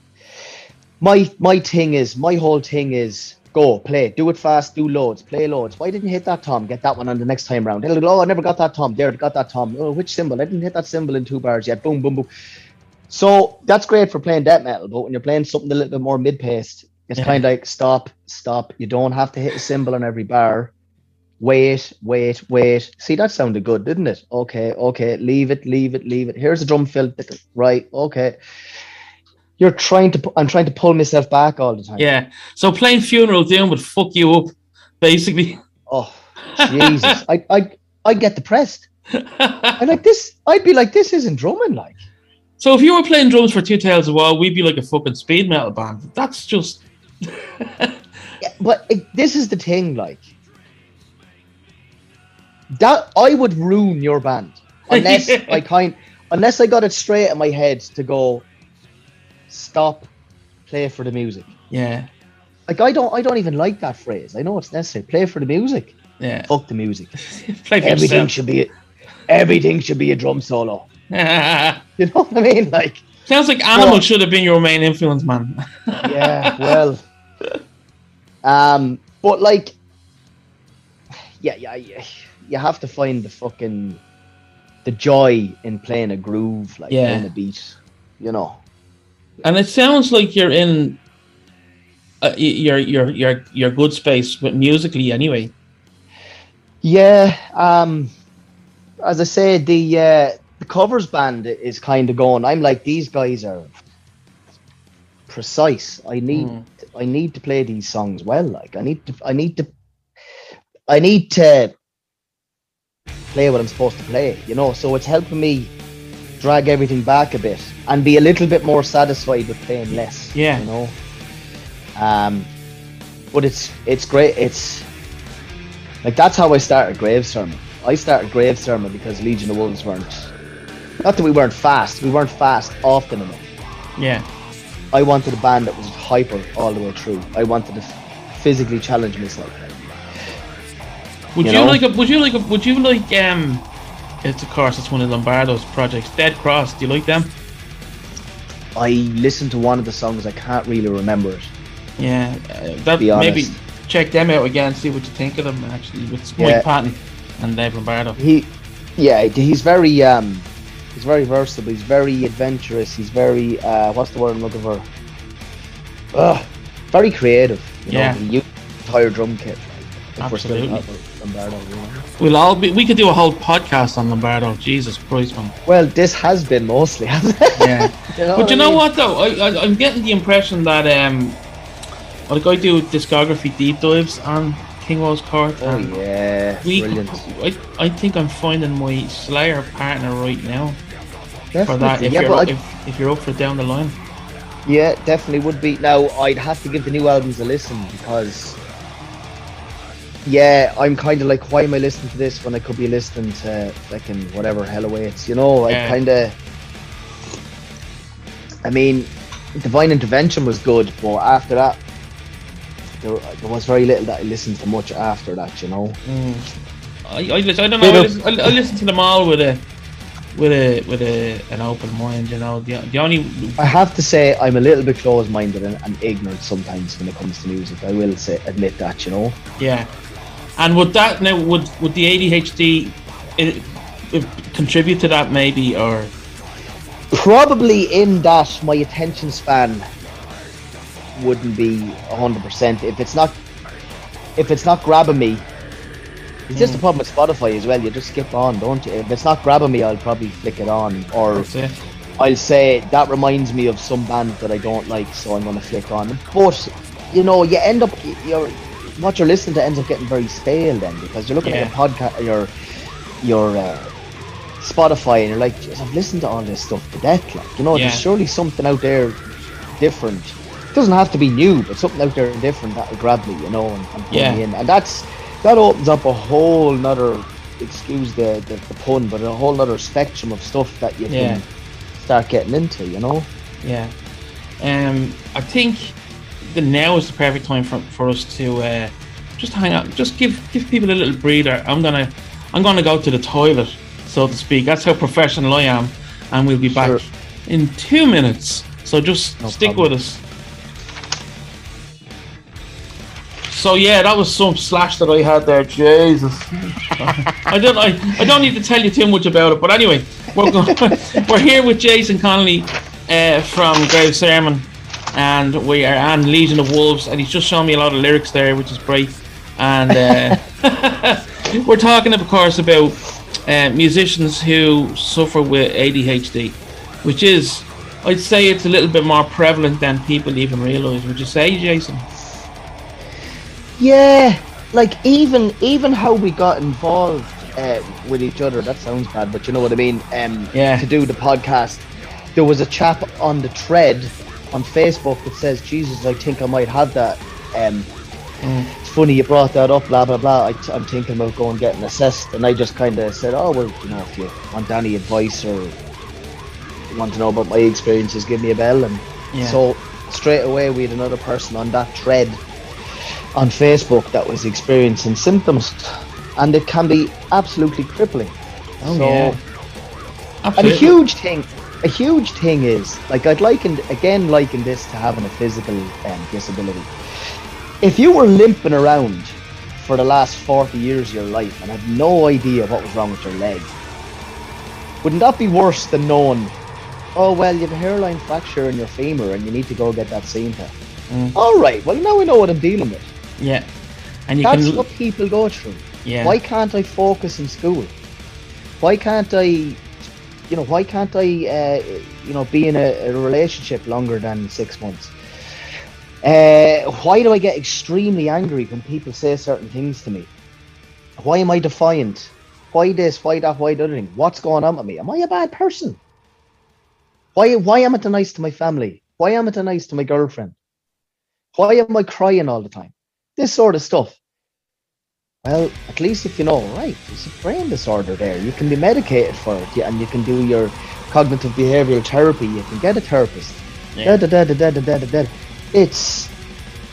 My my thing is my whole thing is go play, do it fast, do loads, play loads. Why didn't you hit that tom? Get that one on the next time round. Go, Oh, I never got that tom. There, got that tom. Oh, which cymbal? I didn't hit that cymbal in two bars yet. Boom, boom, boom. So that's great for playing death metal, but when you're playing something a little bit more mid-paced, it's
Yeah.
kind of like stop, stop. You don't have to hit a cymbal on every bar. Wait, wait, wait. See, that sounded good, didn't it? Okay, okay. Leave it, leave it, leave it. Here's a drum fill. Right, okay. You're trying to. I'm trying to pull myself back all the time.
Yeah. So playing Funeral Doom would fuck you up, basically.
Oh, Jesus. I, I, I get depressed. I like this. I'd be like, this isn't drumming. Like,
so if you were playing drums for Two Tails of War, we'd be like a fucking speed metal band. That's just
Yeah, but it, this is the thing, like that I would ruin your band unless
Yeah.
I kind unless I got it straight in my head to go stop, play for the music.
yeah,
Like I don't I don't even like that phrase. I know it's necessary. Play for the music.
yeah.
Fuck the music.
Play for
Everything
yourself.
should be a, everything should be a drum solo. You know what I mean? Like
Sounds like Animal
Well-
should have been your main influence, man.
yeah, well, um, but like, yeah, yeah, yeah, you have to find the fucking the joy in playing a groove, like
Yeah.
playing a beat, you know.
and it sounds like you're in uh, your your your your good space, but musically anyway.
Yeah, um, as I said, the uh, the covers band is kind of going. I'm like these guys are precise. I need
Mm.
I need to play these songs well. Like I need to I need to I need to play what I'm supposed to play. You know, so it's helping me drag everything back a bit and be a little bit more satisfied with playing less.
Yeah.
you know. Um, but it's it's great. It's like that's how I started Grave Sermon. I started Grave Sermon because Legion of Wolves weren't. Not that we weren't fast. We weren't fast often enough.
Yeah,
I wanted a band that was hyper all the way through. I wanted to f- physically challenge myself.
would
You
you,
know?
like a, would you like a, would you like um? It's of course it's one of Lombardo's projects, Dead Cross. Do you like them?
I listened to one of the songs. I can't really remember it.
Yeah, uh, that maybe check them out again. See what you think of them. Actually, with Mike
Yeah.
Patton and Dave Lombardo.
He, yeah, he's very um, he's very versatile. He's very adventurous. He's very uh, what's the word I'm looking for? Ugh, very creative. You
Yeah.
know, he used entire drum kit. If
Absolutely.
Lombardo, know.
We'll all be. We could do a whole podcast on Lombardo. Jesus Christ, man.
Well, this has been mostly, hasn't it?
Yeah.
You know
But you
I
know
mean?
what though? I, I'm getting the impression that um, like I do discography deep dives on King Woe's Court.
Oh yeah,
We,
brilliant.
I, I think I'm finding my Slayer partner right now for that. If
yeah,
you're if, if you're up for it down the line,
Yeah, definitely would be. Now, I'd have to give the new albums a listen because, yeah, I'm kind of like, why am I listening to this when I could be listening to fucking whatever hell awaits? You know,
Yeah.
I kind of. I mean, Divine Intervention was good, but after that, there, there was very little that I listened to much after that. You know. Mm.
I I, listen, I don't know. I listen, I, I listen to them all with a with a with a an open mind. You know, the, the only
I have to say, I'm a little bit closed-minded and, and ignorant sometimes when it comes to music. I will say, admit that. You know.
yeah. And would that now would would the ADHD it, it eh, contribute to that maybe or
probably in that my attention span wouldn't be 100% if it's not if it's not grabbing me it's just a problem with spotify as well you just skip on don't you if it's not grabbing me i'll probably flick it on or
it?
i'll say that reminds me of some band that i don't like so i'm going to flick on but you know you end up you're what you're listening to ends up getting very stale then because you're looking at your podcast your your uh, Spotify and you're like, I've listened to all this stuff to death. Like, you know,
Yeah.
there's surely something out there different. It doesn't have to be new, but something out there different that'll grab me, you know, and, and pull
Yeah.
me in. And that's that opens up a whole nother, excuse the, the, the pun, but a whole nother spectrum of stuff that you
Yeah.
can start getting into, you know.
Yeah. Um, I think the now is the perfect time for, for us to uh, just hang out. Just give give people a little breather. I'm gonna I'm gonna go to the toilet, so to speak. That's how professional I am, and we'll be back
Sure.
in two minutes. So just
No
stick
problem.
with us. So yeah, that was some slash that I had there. Jesus, I don't I, I don't need to tell you too much about it. But anyway, we're going, we're here with Jason Connolly uh, from Grave Sermon, and we are on Legion of Wolves, and he's just shown me a lot of lyrics there, which is great. And uh, we're talking, of course, about uh, musicians who suffer with ADHD, which is, I'd say, it's a little bit more prevalent than people even realise. Would you say, Jason?
Yeah, like even even how we got involved uh, with each other. That sounds bad, but you know what I mean. Um,
Yeah.
To do the podcast, there was a chap on the thread on Facebook that says, "Jesus, I think I might have that." Um, It's funny you brought that up. Blah blah blah. I, I'm thinking about going getting assessed, and I just kind of said, "Oh well, you know, if you want any advice or want to know about my experiences, give me a bell." And
Yeah.
so straight away, we had another person on that thread on Facebook that was experiencing symptoms, and it can be absolutely crippling.
Oh,
so,
yeah.
and a huge thing, a huge thing is like I'd liken again liken this to having a physical um, disability. If you were limping around for the last forty years of your life and had no idea what was wrong with your leg, wouldn't that be worse than knowing? Oh well, you have a hairline fracture in your femur and you need to go get that seen to.
Mm.
All right, well now we know what I'm dealing with.
Yeah. And you
That's
can.
what people go through.
yeah.
Why can't I focus in school? Why can't I, you know, why can't I, uh, you know, be in a, a relationship longer than six months? Uh, why do I get extremely angry when people say certain things to me? Why am I defiant? Why this? Why that? Why the other thing? What's going on with me? Am I a bad person? Why? Why am I nice to my family? Why am I nice to my girlfriend? Why am I crying all the time? This sort of stuff. Well, at least if you know, right, there's a brain disorder there. You can be medicated for it, and you can do your cognitive behavioral therapy. You can get a therapist.
Yeah.
Da, da, da, da, da, da, da, da. It's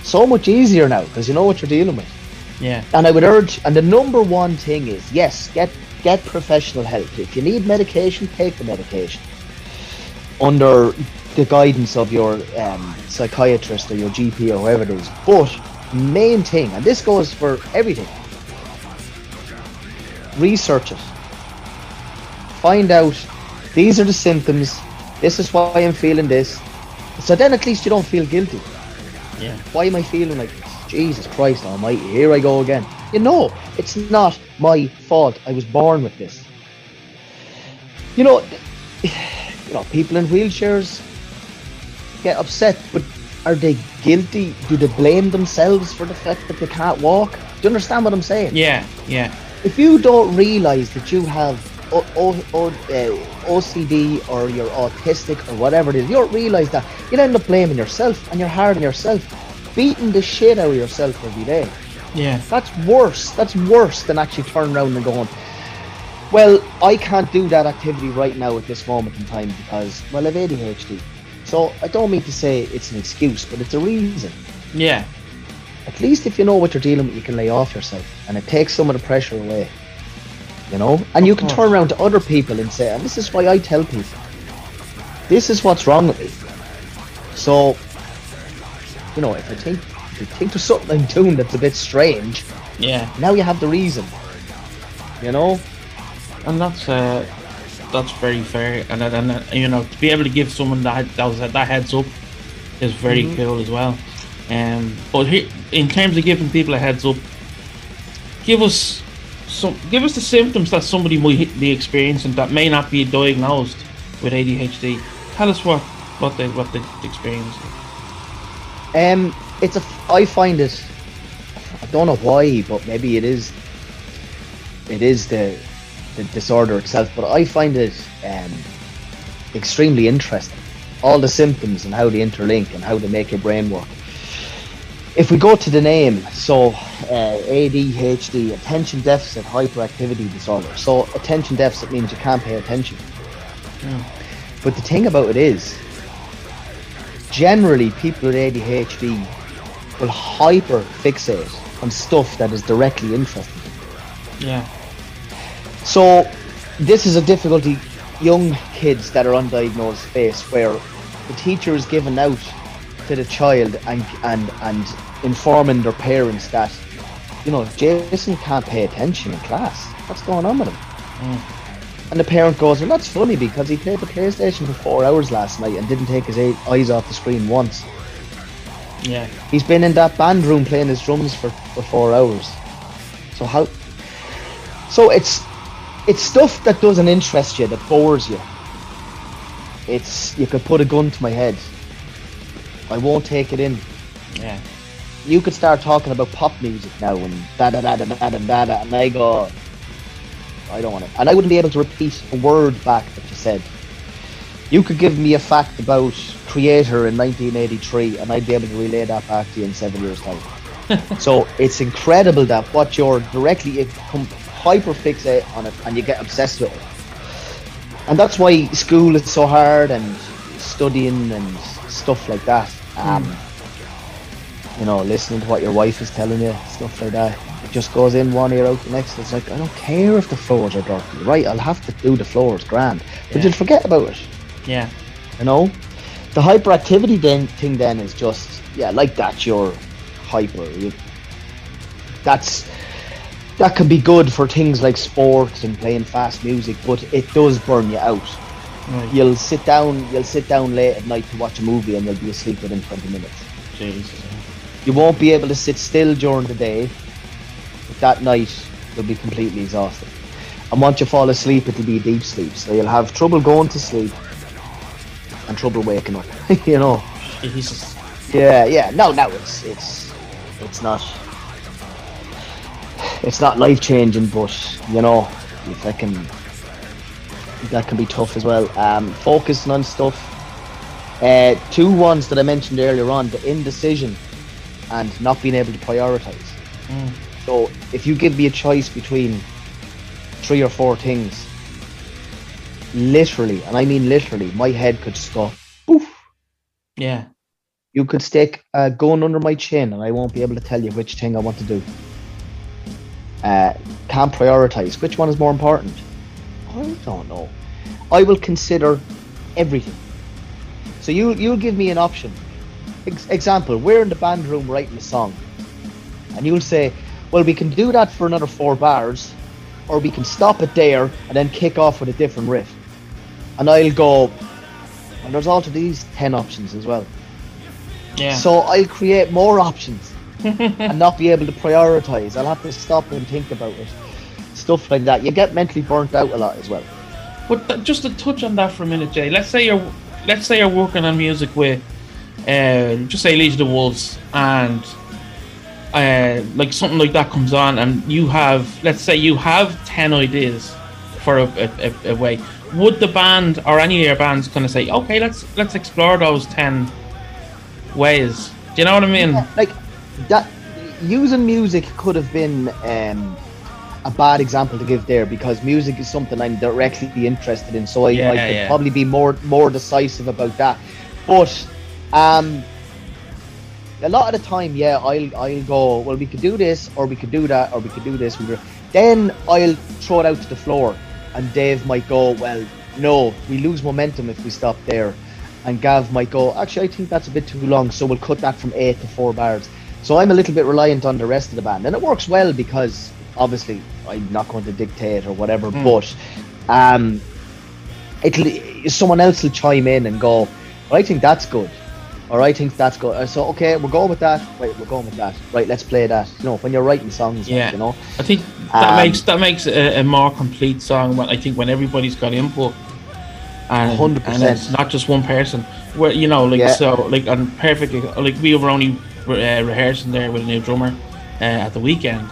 so much easier now because you know what you're dealing with.
Yeah.
And I would urge, and the number one thing is, yes, get get professional help. If you need medication, take the medication under the guidance of your um, psychiatrist or your GP or whoever it is. But main thing, and this goes for everything, research it. Find out these are the symptoms. This is why I'm feeling this. So then at least you don't feel guilty.
Yeah.
Why am I feeling like? Jesus Christ Almighty? Here I go again. You know, it's not my fault. I was born with this. You know, you know, people in wheelchairs get upset, but are they guilty? Do they blame themselves for the fact that they can't walk? Do you understand what I'm saying?
Yeah. Yeah.
If you don't realise that you have o- o- o- uh, OCD or you're autistic or whatever it is, you don't realise that, you'd end up blaming yourself and you're hard on yourself, beating the shit out of yourself every day.
Yeah.
That's worse. That's worse than actually turning around and going, well, I can't do that activity right now at this moment in time because, well, I've ADHD. So I don't mean to say it's an excuse, but it's a reason.
Yeah.
At least if you know what you're dealing with, you can lay off yourself and it takes some of the pressure away. You know? And you can turn around to other people and say, and this is why I tell people, this is what's wrong with me. So, you know, if I think if you think there's something I'm doing that's a bit strange,
Yeah.
now you have the reason. You know?
And that's uh, that's very fair. And then- and you know to be able to give someone that that, was, that heads up is very
Mm-hmm.
cool as well. Um, but here, in terms of giving people a heads up, give us some give us the symptoms that somebody might be experiencing that may not be diagnosed with ADHD. Tell us what what they what they experience.
Um, it's a. I find it. I don't know why, but maybe it is. It is the the disorder itself, but I find it um, extremely interesting. All the symptoms and how they interlink and how they make your brain work. If we go to the name, so uh, ADHD, attention deficit hyperactivity disorder. So attention deficit means you can't pay attention. But the thing about it is, generally people with ADHD will hyper fixate on stuff that is directly interesting.
Yeah.
So this is a difficulty young kids that are undiagnosed face where the teacher is given out to the child and and and informing their parents that you know Jason can't pay attention in class. What's going on with him? Hmm. And the parent goes, "Well, that's funny because he played the PlayStation for four hours last night and didn't take his eyes off the screen once.
Yeah.
He's been in that band room playing his drums for, for four hours. So how? So it's it's stuff that doesn't interest you, that bores you. It's you could put a gun to my head. I won't take it in.
Yeah.
You could start talking about pop music now and da da da da da da da, and I go, I don't want it. And I wouldn't be able to repeat a word back that you said. You could give me a fact about Kreator in 1983, and I'd be able to relay that back to you in seven years' time. so it's incredible that what you're directly become hyper fixate on it, and you get obsessed with it. And that's why school is so hard, and studying and stuff like that. Um, You know, listening to what your wife is telling you, stuff like that. It just goes in one ear out the next. It's like I don't care if the floors are dirty. Right, I'll have to do the floors, grand. But
Yeah.
you'll forget about it.
Yeah.
You know, the hyperactivity then thing then is just yeah, like that. You're hyper. You, that's that can be good for things like sports and playing fast music, but it does burn you out.
Right.
You'll sit down. You'll sit down late at night to watch a movie, and you'll be asleep within 20 minutes.
Jesus.
You won't be able to sit still during the day, but that night you'll be completely exhausted. And once you fall asleep, it'll be deep sleep. So you'll have trouble going to sleep and trouble waking up. you know.
Jesus.
Yeah, yeah. No, no, it's it's it's not it's not life changing, but you know, if that can that can be tough as well. Um, focusing on stuff. Uh, two ones that I mentioned earlier on: the indecision and not being able to prioritize.
Mm.
So if you give me a choice between three or four things, literally, and I mean literally, my head could just go poof.
Yeah.
You could stick a gun under my chin, and I won't be able to tell you which thing I want to do. Uh, can't prioritize. Which one is more important? I don't know. I will consider everything. So you you'll give me an option. Ex- example: We're in the band room writing a song, and you'll say, "Well, we can do that for another four bars, or we can stop it there and then kick off with a different riff." And I'll go, "And there's also these ten options as well."
Yeah.
So I'll create more options and not be able to prioritize. I'll have to stop and think about it. Stuff like that. You get mentally burnt out a lot as well.
But th- just to touch on that for a minute, Jay. Let's say you're, let's say you're working on music with, uh, just say Legion of the Wolves, and uh, like something like that comes on, and you have, let's say you have ten ideas for a, a, a, way. Would the band or any of your bands kind of say, okay, let's let's explore those ten ways? Do you know what I mean?
Like that using music could have been um, a bad example to give there because music is something I'm directly interested in, so I,
Yeah,
I could
yeah.
probably be more more decisive about that. But um, a lot of the time, yeah, I'll I'll go. Well, we could do this, or we could do that, or we could do this. We could. Then I'll throw it out to the floor, and Dave might go. Well, no, we lose momentum if we stop there. And Gav might go. Actually, I think that's a bit too long, so we'll cut that from eight to four bars. So I'm a little bit reliant on the rest of the band, and it works well because obviously I'm not going to dictate or whatever. But um, it'll someone else will chime in and go. I think that's good. Or I think that's good. Uh, So okay, we're going with that. Right, we're going with that. Right, let's play that. You know, when you're writing songs, like,
Yeah.
you know.
I think that
Um,
makes that makes a, a more complete song. When I think when everybody's got input, and,
100%.
and it's not just one person. Where you know, like
Yeah.
so, like and perfect. Like we were only uh, rehearsing there with a new drummer uh, at the weekend,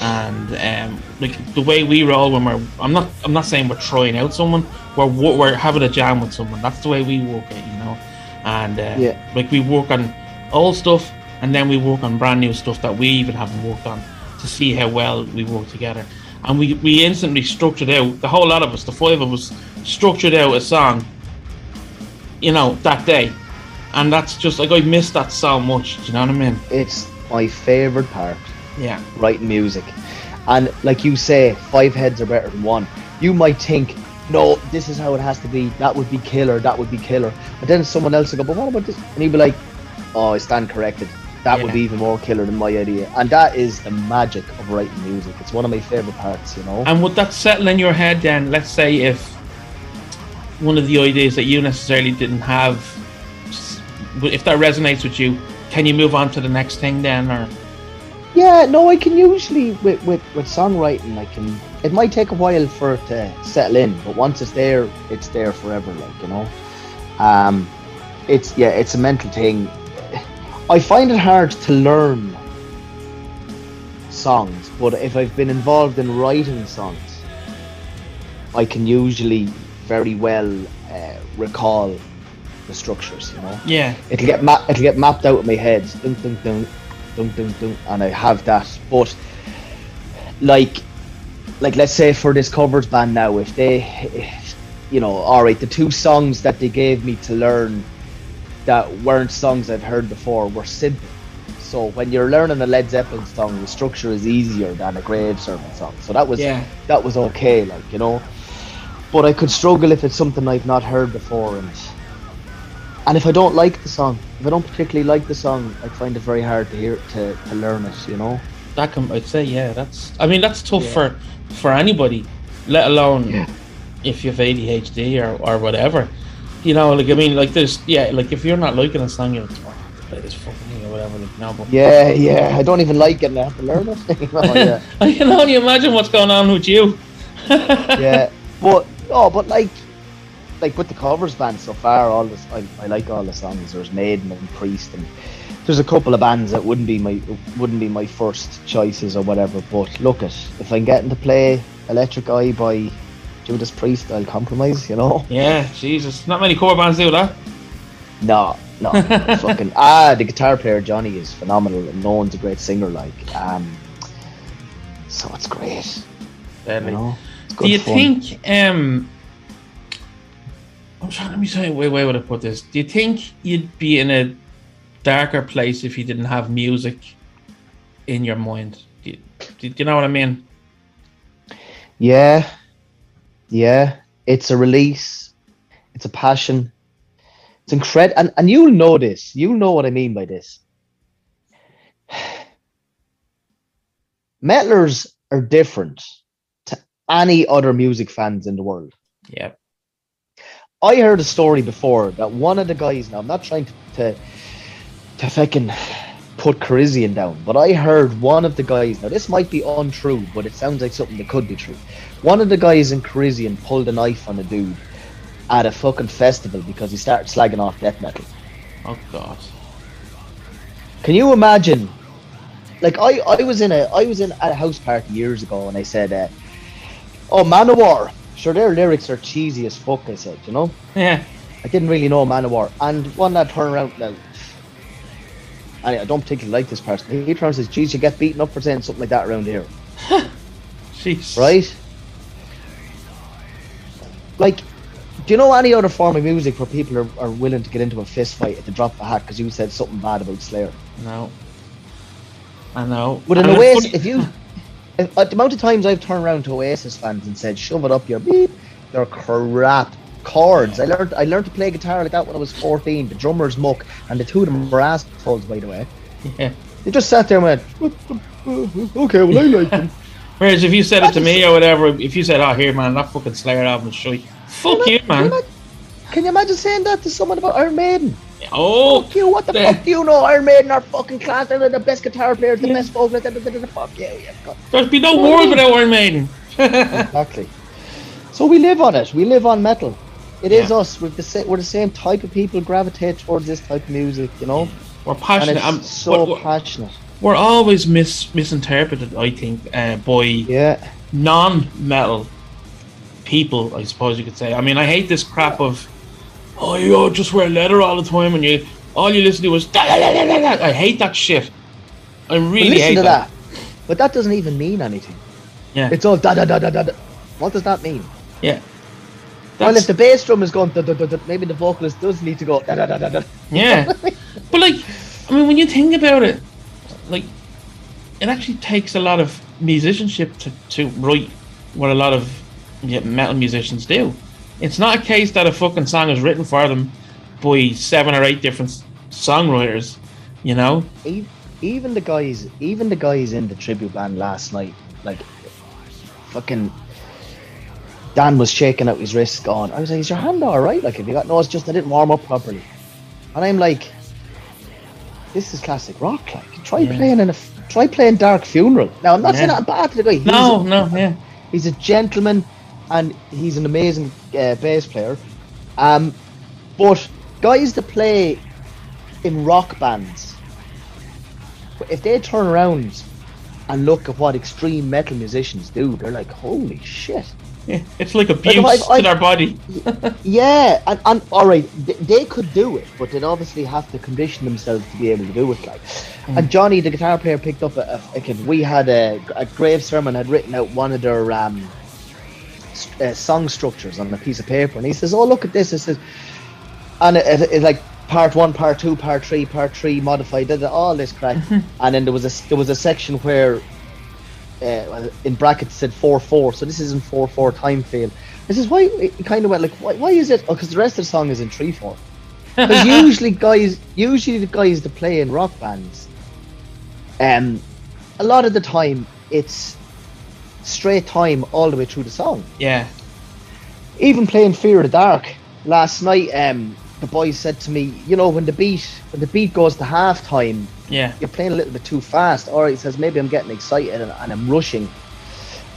and um, like the way we roll when we're, I'm not, I'm not saying we're trying out someone. We're we're having a jam with someone. That's the way we work it, you know. And uh,
Yeah.
like we work on old stuff, and then we work on brand new stuff that we even haven't worked on to see how well we work together. And we, we instantly structured out the whole lot of us, the five of us, structured out a song. You know that day, and that's just like I miss that so much. Do you know what I mean?
It's my favorite part.
Yeah.
writing music. And like you say, five heads are better than one. You might think, no, this is how it has to be. That would be killer. That would be killer. But then someone else will go, but what about this? And he'd be like, oh, I stand corrected. That would be even more killer than my idea. And that is the magic of writing music. It's one of my favorite parts, you know.
And would that settle in your head then? Let's say if one of the ideas that you necessarily didn't have, if that resonates with you, can you move on to the next thing then? Or
Yeah, no, I can usually with, with with songwriting, I can. It might take a while for it to settle in, but once it's there, it's there forever. Like you know, um, it's yeah, it's a mental thing. I find it hard to learn songs, but if I've been involved in writing songs, I can usually very well uh, recall the structures. You know
yeah,
it'll get ma- it'll get mapped out in my head, dun, dun, dun, dun, dun, dun, and I have that. But like, like let's say for this covers band now, if they, you know, all right, the two songs that they gave me to learn that weren't songs I'd heard before were simple. So when you're learning a Led Zeppelin song, the structure is easier than a Grave Sermon song. So that was
Yeah.
that was okay, like you know. But I could struggle if it's something I've not heard before, and and if I don't like the song, if I don't particularly like the song, I find it very hard to hear to, to learn it. You know.
that can I'd say yeah. That's I mean that's tough
Yeah.
for for anybody, let alone
Yeah.
if you have ADHD or or whatever. You know, like I mean, like there's yeah, like if you're not liking a song, you're like, oh, play this fucking thing or whatever. Like no, but
Yeah, yeah. I don't even like it, and I have to learn it. You know, yeah.
I can only imagine what's going on with you.
yeah, but oh, but like, like with the covers band so far, all this I, I like all the songs. There's Maiden and Priest, and there's a couple of bands that wouldn't be my wouldn't be my first choices or whatever. But look at if I'm getting to play Electric Eye by Judas Priest, I'll compromise. You know?
Yeah, Jesus, not many cover bands do that.
No, no, fucking ah, the guitar player Johnny is phenomenal, and no one's a great singer like. Um, so it's great. You know? It's
Do you
fun.
think? Um, I'm trying. Let me say, wait, wait, would I put this? Do you think you'd be in a darker place if you didn't have music in your mind? Do you, do you know what I mean?
Yeah, yeah. It's a release. It's a passion. It's incredible, and and you'll know this. You'll know what I mean by this. Metalers are different to any other music fans in the world.
Yeah.
I heard a story before that one of the guys. Now I'm not trying to to, to fucking put Carizian down, but I heard one of the guys. Now this might be untrue, but it sounds like something that could be true. One of the guys in Carizian pulled a knife on a dude at a fucking festival because he started slagging off death metal.
Oh God.
Can you imagine? Like I, I was in a I was in at a house party years ago and I said, uh, "Oh, Manowar, sure their lyrics are cheesy as fuck." I said, you know.
Yeah.
I didn't really know Manowar. And one that turned around now. I, I don't particularly like this person. He turns and says, geez, you get beaten up for saying something like that around here.
Jeez.
Right? Like, do you know any other form of music where people are, are willing to get into a fist fight at the drop of a hat because you said something bad about Slayer?
No. I know.
But in
And
Oasis,
funny-
if you. At the amount of times I've turned around to Oasis fans and said, shove it up your beep, they're crap. Chords. I learned I learned to play guitar like that when I was 14. The drummer's muck, and the two of them were assholes, by the way.
Yeah.
They just sat there and went, "What the- uh, okay, well, I like them.
Whereas if you said it to me or whatever, if you said, "Oh, here, man, that fucking Slayer album is shite," fuck you, man.
can you imagine saying that to someone about Iron Maiden?
Oh,
Fuck you, what the
Yeah.
fuck do you know? Iron Maiden are fucking class, they're the best guitar players, the
Yeah.
best vocalists, fuck you. Yeah, God.
there'd be no world without Iron Maiden.
Exactly. So we live on it. We live on metal. It is
Yeah.
us. We're the, sa- we're the same type of people gravitate towards this type of music, you know?
We're passionate. I'm-
so
we're,
passionate.
we're always mis- misinterpreted, I think, uh, by
Yeah.
non-metal people. I suppose you could say. I mean, I hate this crap of, oh, you all just wear leather all the time, and you all you listen to is. Da, da, da, da, da, da." I hate that shit. I really
listen
hate
to
that.
that. But that doesn't even mean anything.
Yeah,
It's all da da da da da. What does that mean?
yeah.
Well, if the bass drum is going, da, da, da, da, maybe the vocalist does need to go. Da, da, da, da, da.
Yeah. but like, I mean, when you think about it, like, it actually takes a lot of musicianship to, to write what a lot of yeah, metal musicians do. It's not a case that a fucking song is written for them by seven or eight different songwriters, you know.
Even the guys, even the guys in the tribute band last night, like fucking Dan was shaking out his wrist, going, "I was like, is your hand all right? Like, have you got? No, it's just I didn't warm up properly." And I'm like, "This is classic rock. Like, try
Yeah.
playing in a try playing Dark Funeral." Now, I'm not saying
Yeah.
that bad to the guy. He's
No,
a-
no, yeah.
He's a gentleman, and he's an amazing uh, bass player. Um, but guys that play in rock bands, if they turn around and look at what extreme metal musicians do, they're like, "Holy shit!"
yeah. It's like abuse
I've- I've-
to their body.
Yeah, and, and all right, th- they could do it, but they'd obviously have to condition themselves to be able to do it. Like, and Johnny, the guitar player, picked up a, a, a. We had a, a Grave Sermon had written out one of their um, uh, song structures on a piece of paper, and he says, "Oh, look at this." It says, and it, it, it's like part one, part two, part three, part three, modified, all this crack, and then there was a there was a section where uh, in brackets said four four, so this isn't four four time field. This is why it kind of went like, why, why is it? Oh, because the rest of the song is in three four. Because usually guys, usually the guys that play in rock bands, um, a lot of the time it's straight time all the way through the song.
Yeah.
Even playing Fear of the Dark last night, um, the boys said to me, you know, when the beat when the beat goes to halftime,
Yeah.
you're playing a little bit too fast. Or he says maybe I'm getting excited and, and I'm rushing.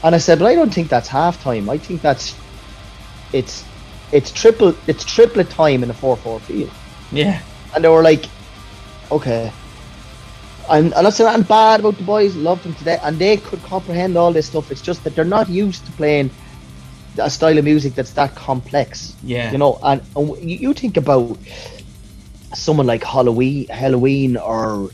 And I said, but I don't think that's halftime. I think that's it's it's triple it's triplet time in a four four field.
Yeah.
And they were like, okay. And I'm not saying anything bad about the boys, love them today, and they could comprehend all this stuff. It's just that they're not used to playing a style of music that's that complex.
Yeah.
You know, and, and you, think about someone like Helloween, Helloween, or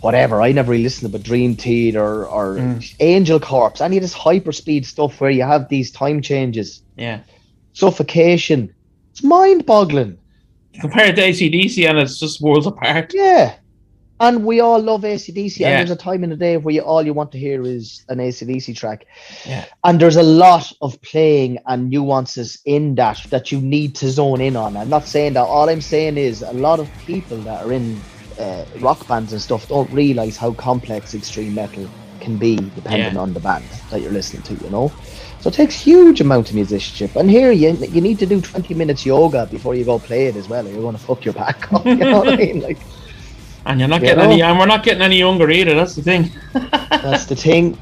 whatever. I never really listened to but Dream Theater or
Mm.
Angel Corpse, any of this hyperspeed stuff where you have these time changes,
Yeah.
suffocation. It's mind-boggling.
Compared to ACDC, and it's just worlds apart.
Yeah. And we all love ACDC,
Yeah.
and there's a time in the day where you, all you want to hear is an ACDC track.
Yeah.
And there's a lot of playing and nuances in that that you need to zone in on. I'm not saying that. All I'm saying is a lot of people that are in uh, rock bands and stuff don't realize how complex extreme metal can be depending
Yeah.
on the band that you're listening to, you know? So it takes huge amount of musicianship. And here you you need to do 20 minutes yoga before you go play it as well, or you're going to fuck your back up. You know what I mean? Like,
And you're not
You
getting
know?
any, and we're not getting any younger either. That's the thing.
That's the thing.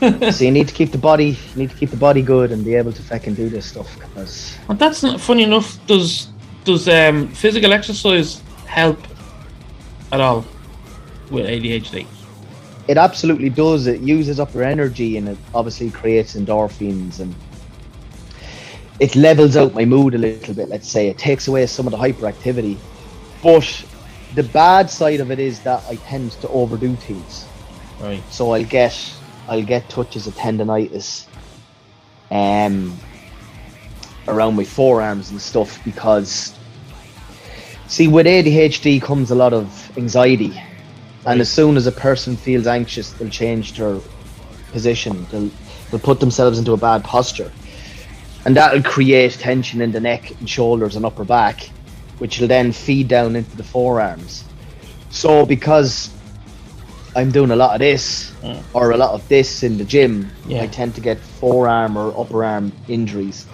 so you need to keep the body, you need to keep the body good and be able to fucking do this stuff. Because
And that's not funny enough. Does does um, physical exercise help at all with ADHD?
it absolutely does. It uses up your energy and it obviously creates endorphins and it levels out my mood a little bit. Let's say it takes away some of the hyperactivity, but the bad side of it is that I tend to overdo things.
Right.
So I'll get I'll get touches of tendonitis um around my forearms and stuff because see with ADHD comes a lot of anxiety. And as soon as a person feels anxious they'll change their position. They'll they'll put themselves into a bad posture. And that'll create tension in the neck and shoulders and upper back which will then feed down into the forearms so because I'm doing a lot of this
Mm.
or a lot of this in the gym,
Yeah.
I tend to get forearm or upper arm injuries.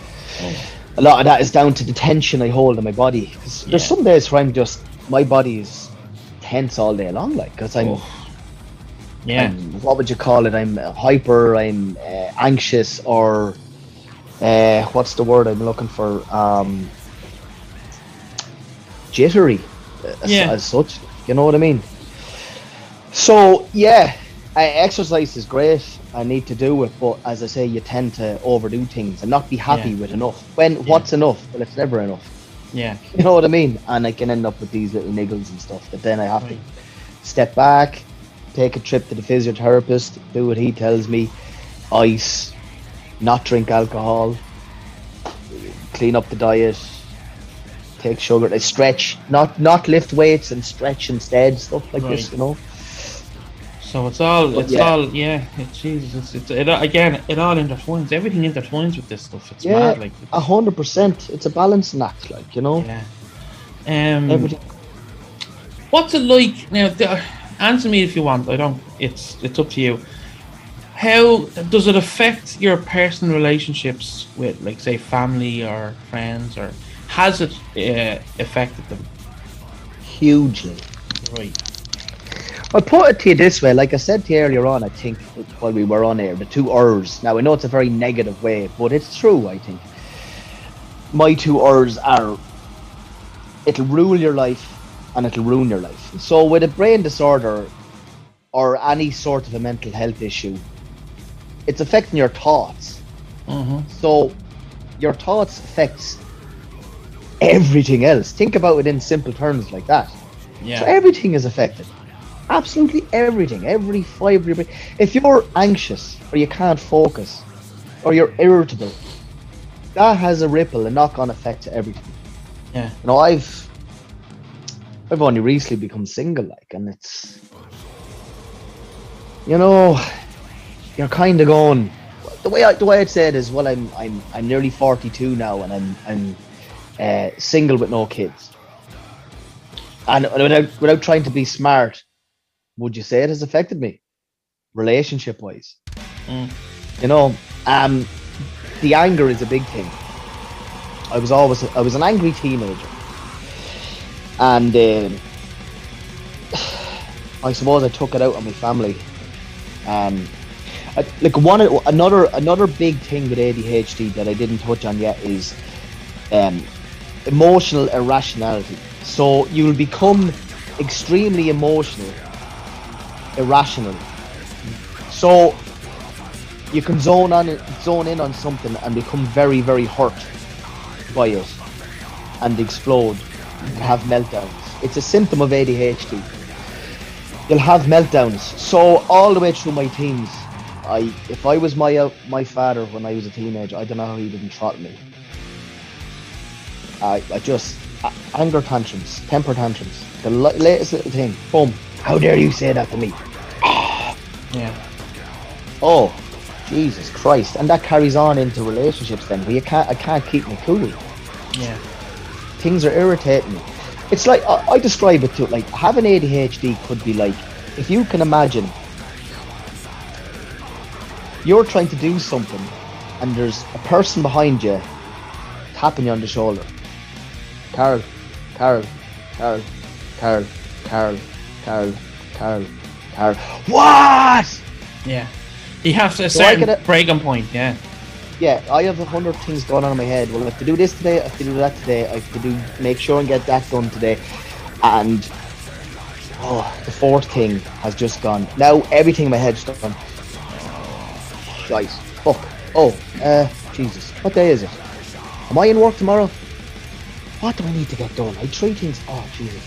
A lot of that is down to the tension I hold in my body. 'Cause There's
Yeah.
some days where I'm just my body is tense all day long, like because I'm,
Oh. Yeah.
I'm- what would you call it? I'm uh, hyper, I'm uh, anxious, or uh, what's the word I'm looking for? Um, jittery, uh, as,
Yeah.
as such. You know what I mean? So yeah, uh, exercise is great. I need to do it, but as I say, you tend to overdo things and not be happy
Yeah.
with enough. When what's enough? Well, it's never enough.
yeah.
You know what I mean? And I can end up with these little niggles and stuff that then I have
Right.
to step back, take a trip to the physiotherapist, do what he tells me, ice, not drink alcohol, clean up the diet, take sugar, I stretch, not not lift weights and stretch instead, stuff like this, you know.
So it's all,
But
it's
yeah.
all, yeah. It, Jesus, it's, it's it, again, it all intertwines. Everything intertwines with this stuff. It's
Yeah,
mad, like.
a hundred percent. It's a balancing act, like you know.
Yeah. Um,
Everything.
What's it like now? The, answer me if you want. I don't. It's it's up to you. How does it affect your personal relationships with, like, say, family or friends, or has it uh, affected them?
Hugely.
Right.
I'll put it to you this way, like I said to you earlier on, I think while we were on air, the two Rs. Now I know it's a very negative way, but it's true, I think. My two Rs are it'll rule your life and it'll ruin your life. So with a brain disorder or any sort of a mental health issue, it's affecting your thoughts.
Mm-hmm.
So your thoughts affects everything else. Think about it in simple terms like that.
Yeah.
So everything is affected. Absolutely everything. Every fibre. of. If you're anxious or you can't focus or you're irritable, that has a ripple, a knock-on effect to everything.
Yeah.
You know, I've I've only recently become single, like, and it's you know, you're kind of going. The way I, the way I'd say it is, well, I'm I'm I'm nearly 42 now, and I'm I'm uh, single with no kids. And without without trying to be smart, would you say it has affected me, relationship wise?
Mm.
You know, um, the anger is a big thing. I was always I was an angry teenager, and um, I suppose I took it out on my family. Um, I, like one another another big thing with ADHD that I didn't touch on yet is um, emotional irrationality. So you'll become extremely emotional, irrational. So you can zone on zone in on something and become very very hurt by it and explode and have meltdowns. It's a symptom of ADHD. You'll have meltdowns. So all the way through my teens, I if I was my uh, my father when I was a teenager, I don't know how he didn't throttle me. I, I just a- anger tantrums, temper tantrums, the li- latest little thing. Boom! How dare you say that to me?
Yeah.
Oh, Jesus Christ! And that carries on into relationships then, where you can't I can't keep me cool.
Yeah.
things are irritating me. It's like I, I describe it to like having ADHD could be like if you can imagine you're trying to do something and there's a person behind you tapping you on the shoulder. Carol, Carol, Carol, Carol, Carol, Carol, Carol, Carol. What?
Yeah. You have a
So
certain
could-
breaking point. Yeah.
yeah, I have a hundred things going on in my head. Well, I have to do this today. I have to do that today. I have to do make sure and get that done today. And oh, the fourth thing has just gone. Now everything in my head's done. Right, fuck. Oh, uh, Jesus, what day is it? Am I in work tomorrow? What do I need to get done? I three things. Oh, Jesus.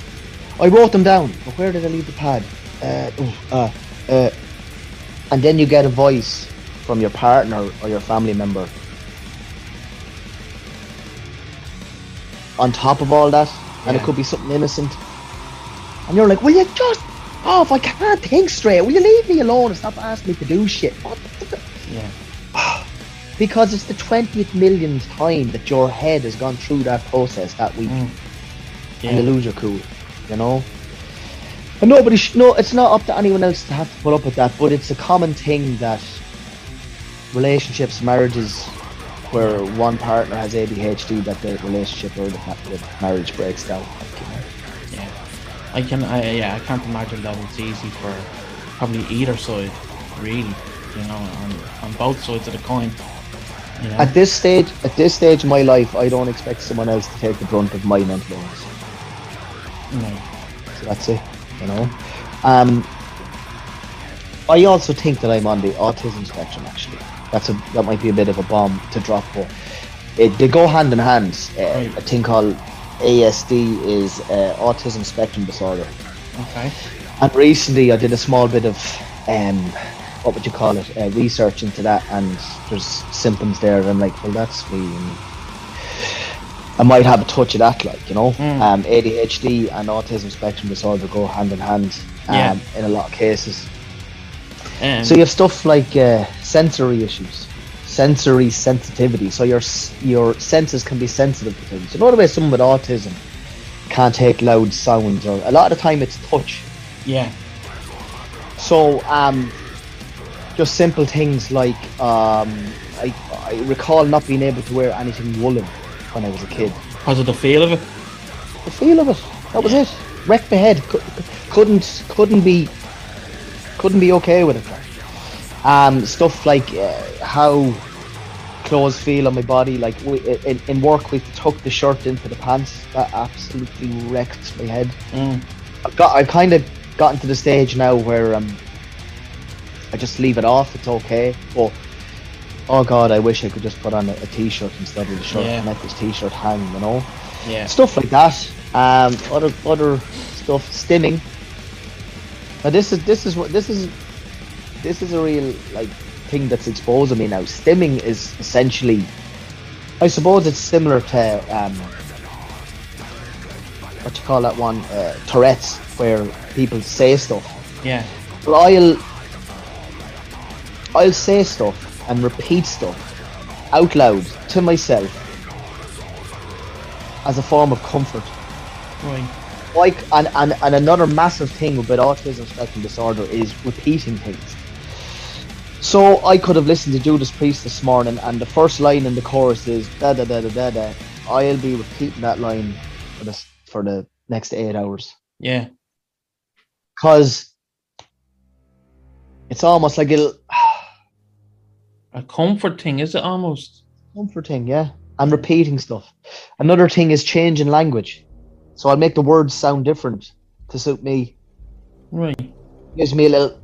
I wrote them down. But where did I leave the pad? Uh, oh, uh, uh, and then you get a voice from your partner or your family member. On top of all that, and it could be something innocent. And you're like, will you just, oh, if I can't think straight, will you leave me alone and stop asking me to do shit? What the-
Yeah.
Because it's the 20th millionth time that your head has gone through that process that week
Mm.
and you
Yeah.
lose your cool, you know? And nobody, sh- no, it's not up to anyone else to have to put up with that, but it's a common thing that relationships, marriages, where one partner has ADHD, that the relationship or the, the marriage breaks down. Like, you know?
Yeah. I can. I yeah. I can't imagine that it's easy for probably either side, really. You know, on on both sides of the coin. You know.
At this stage, at this stage in my life, I don't expect someone else to take the brunt of my mental illness.
no.
So that's it, you know. Um, I also think that I'm on the autism spectrum. Actually, that's a that might be a bit of a bomb to drop, but it, they go hand in hand. Uh,
Right.
A thing called ASD is uh, autism spectrum disorder.
Okay.
And recently, I did a small bit of um, what would you call it? Uh, research into that, and there's symptoms there. And I'm like, well, that's me. I might have a touch of that, like you know.
Mm.
Um, ADHD and autism spectrum disorder go hand in hand. Um,
Yeah.
In a lot of cases,
Um,
So you have stuff like uh, sensory issues, sensory sensitivity. So your your senses can be sensitive to things. You know the way someone with autism can't take loud sounds, or a lot of the time it's touch.
yeah,
So um, just simple things like um, I, I recall not being able to wear anything woolen when I was a kid.
because of the feel of it.
The feel of it, that was it. Wrecked my head. Couldn't couldn't be couldn't be okay with it. Um, stuff like uh, how clothes feel on my body. Like we, in, in work, we tuck the shirt into the pants. That absolutely wrecked my head.
Mm.
I've got I've kind of gotten to the stage now where um I just leave it off. It's okay, but oh god, I wish I could just put on a, a t-shirt instead of the shirt
Yeah.
and let this t-shirt hang. You know,
Yeah,
stuff like that. Um, other other stuff, stimming. Now this is this is what this is this is a real like thing that's exposing me now. Stimming is essentially, I suppose it's similar to um, what you call that one, uh, Tourette's, where people say stuff.
yeah,
Well, I'll I'll say stuff and repeat stuff out loud to myself as a form of comfort.
right.
Like and, and, and another massive thing about autism spectrum disorder is repeating things. So I could have listened to Judas Priest this morning and the first line in the chorus is da da da da da da. I'll be repeating that line for the for the next eight hours.
Yeah,
Cause it's almost like it'll
a comforting, is it almost?
comforting, yeah. And repeating stuff. Another thing is changing language. So I'll make the words sound different to suit me.
Right.
Gives me a little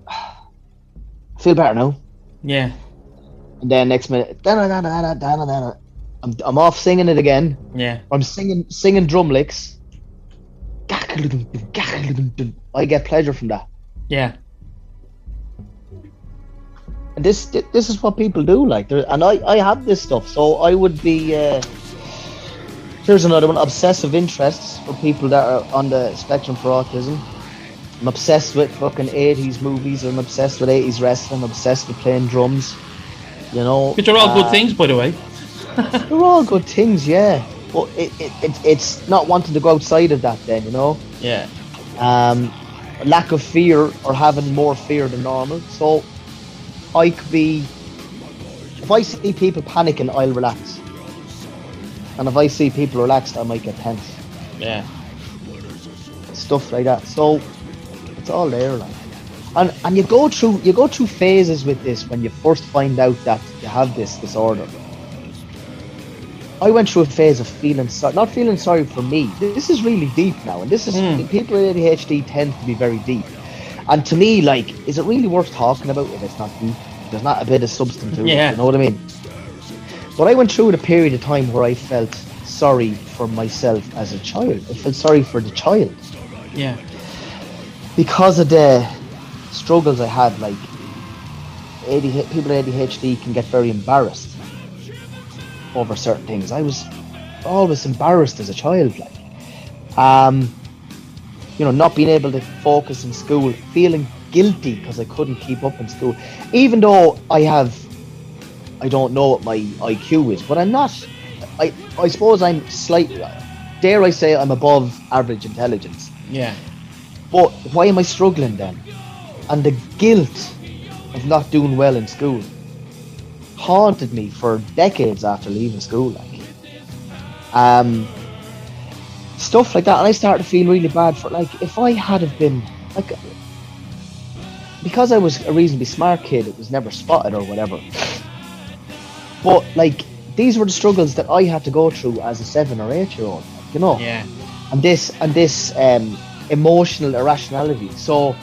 feel better now.
Yeah,
And then next minute. I'm, I'm off singing it again.
yeah,
I'm singing singing drum licks. I get pleasure from that.
yeah,
this this is what people do. Like, there, and I I have this stuff, so I would be. Uh, here's another one: obsessive interests for people that are on the spectrum for autism. I'm obsessed with fucking 80s movies. I'm obsessed with 80s wrestling. I'm obsessed with playing drums. You know,
which are all good
uh,
things, by the way.
They're all good things, yeah. But it, it, it it's not wanting to go outside of that. Then you know,
Yeah,
um, lack of fear or having more fear than normal. So I could be, if I see people panicking, I'll relax. And if I see people relaxed, I might get tense.
yeah,
Stuff like that. So it's all there, like. And and you go through you go through phases with this when you first find out that you have this disorder. I went through a phase of feeling sorry, not feeling sorry for me. This is really deep now, and this is
Mm.
people with ADHD tend to be very deep. And to me, like, is it really worth talking about if it's not deep? There's not a bit of substance to it.
Yeah.
You know what I mean? But I went through a period of time where I felt sorry for myself as a child. I felt sorry for the child
yeah,
because of the struggles I had. Like, people with ADHD can get very embarrassed over certain things. I was always embarrassed as a child, like, um, you know, not being able to focus in school, feeling guilty because I couldn't keep up in school, even though I have, I don't know what my IQ is, but I'm not. I I suppose I'm slightly, dare I say, I'm above average intelligence.
yeah,
But why am I struggling then? And the guilt of not doing well in school haunted me for decades after leaving school. Like, um, stuff like that, and I started to feel really bad for like if I had have been like because I was a reasonably smart kid, it was never spotted or whatever. But like these were the struggles that I had to go through as a seven or eight year old, you know
yeah,
and this and this um, emotional irrationality. So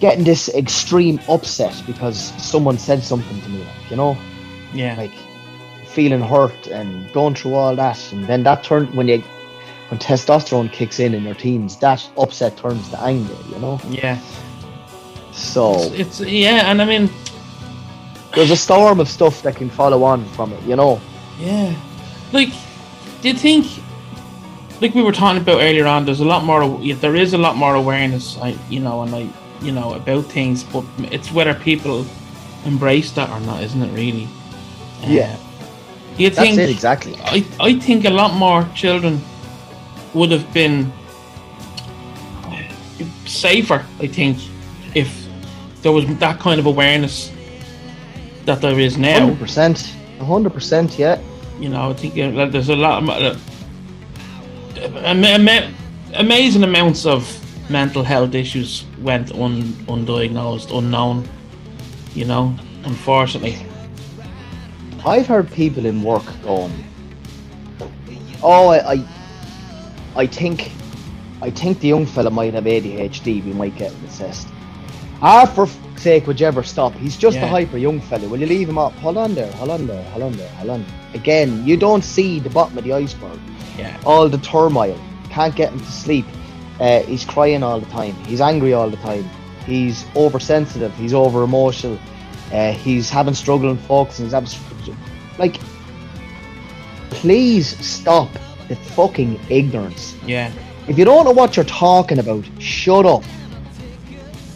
getting this extreme upset because someone said something to me, like you know,
yeah,
like feeling hurt and going through all that, and then that turn when you when testosterone kicks in in your teens, that upset turns to anger, you know.
yeah.
So
It's yeah, and I mean,
there's a storm of stuff that can follow on from it, you know.
yeah, like, do you think, like we were talking about earlier on, there's a lot more. yeah, There is a lot more awareness, I you know, and I, you know, about things, but it's whether people embrace that or not, isn't it? Really?
Yeah.
Uh, You
That's
think
it exactly.
I, I think a lot more children would have been safer, I think, if there was that kind of awareness that there is now.
Hundred percent, hundred percent. Yeah,
You know, I think there's a lot of uh, ama- ama- amazing amounts of mental health issues went un, undiagnosed, unknown. You know, unfortunately.
I've heard people in work going, "Oh, I, I, I think, I think the young fella might have ADHD. We might get him assessed." Ah, for f- sake, would you ever stop? He's just a hyper young fella. Will you leave him up? Hold on there, hold on there, hold on there, hold on. Again, you don't see the bottom of the iceberg.
Yeah.
all the turmoil. Can't get him to sleep. Uh, he's crying all the time. He's angry all the time. He's oversensitive. He's over emotional. Uh, he's having struggle in focusing. He's having, like, please stop the fucking ignorance.
Yeah.
If you don't know what you're talking about, shut up.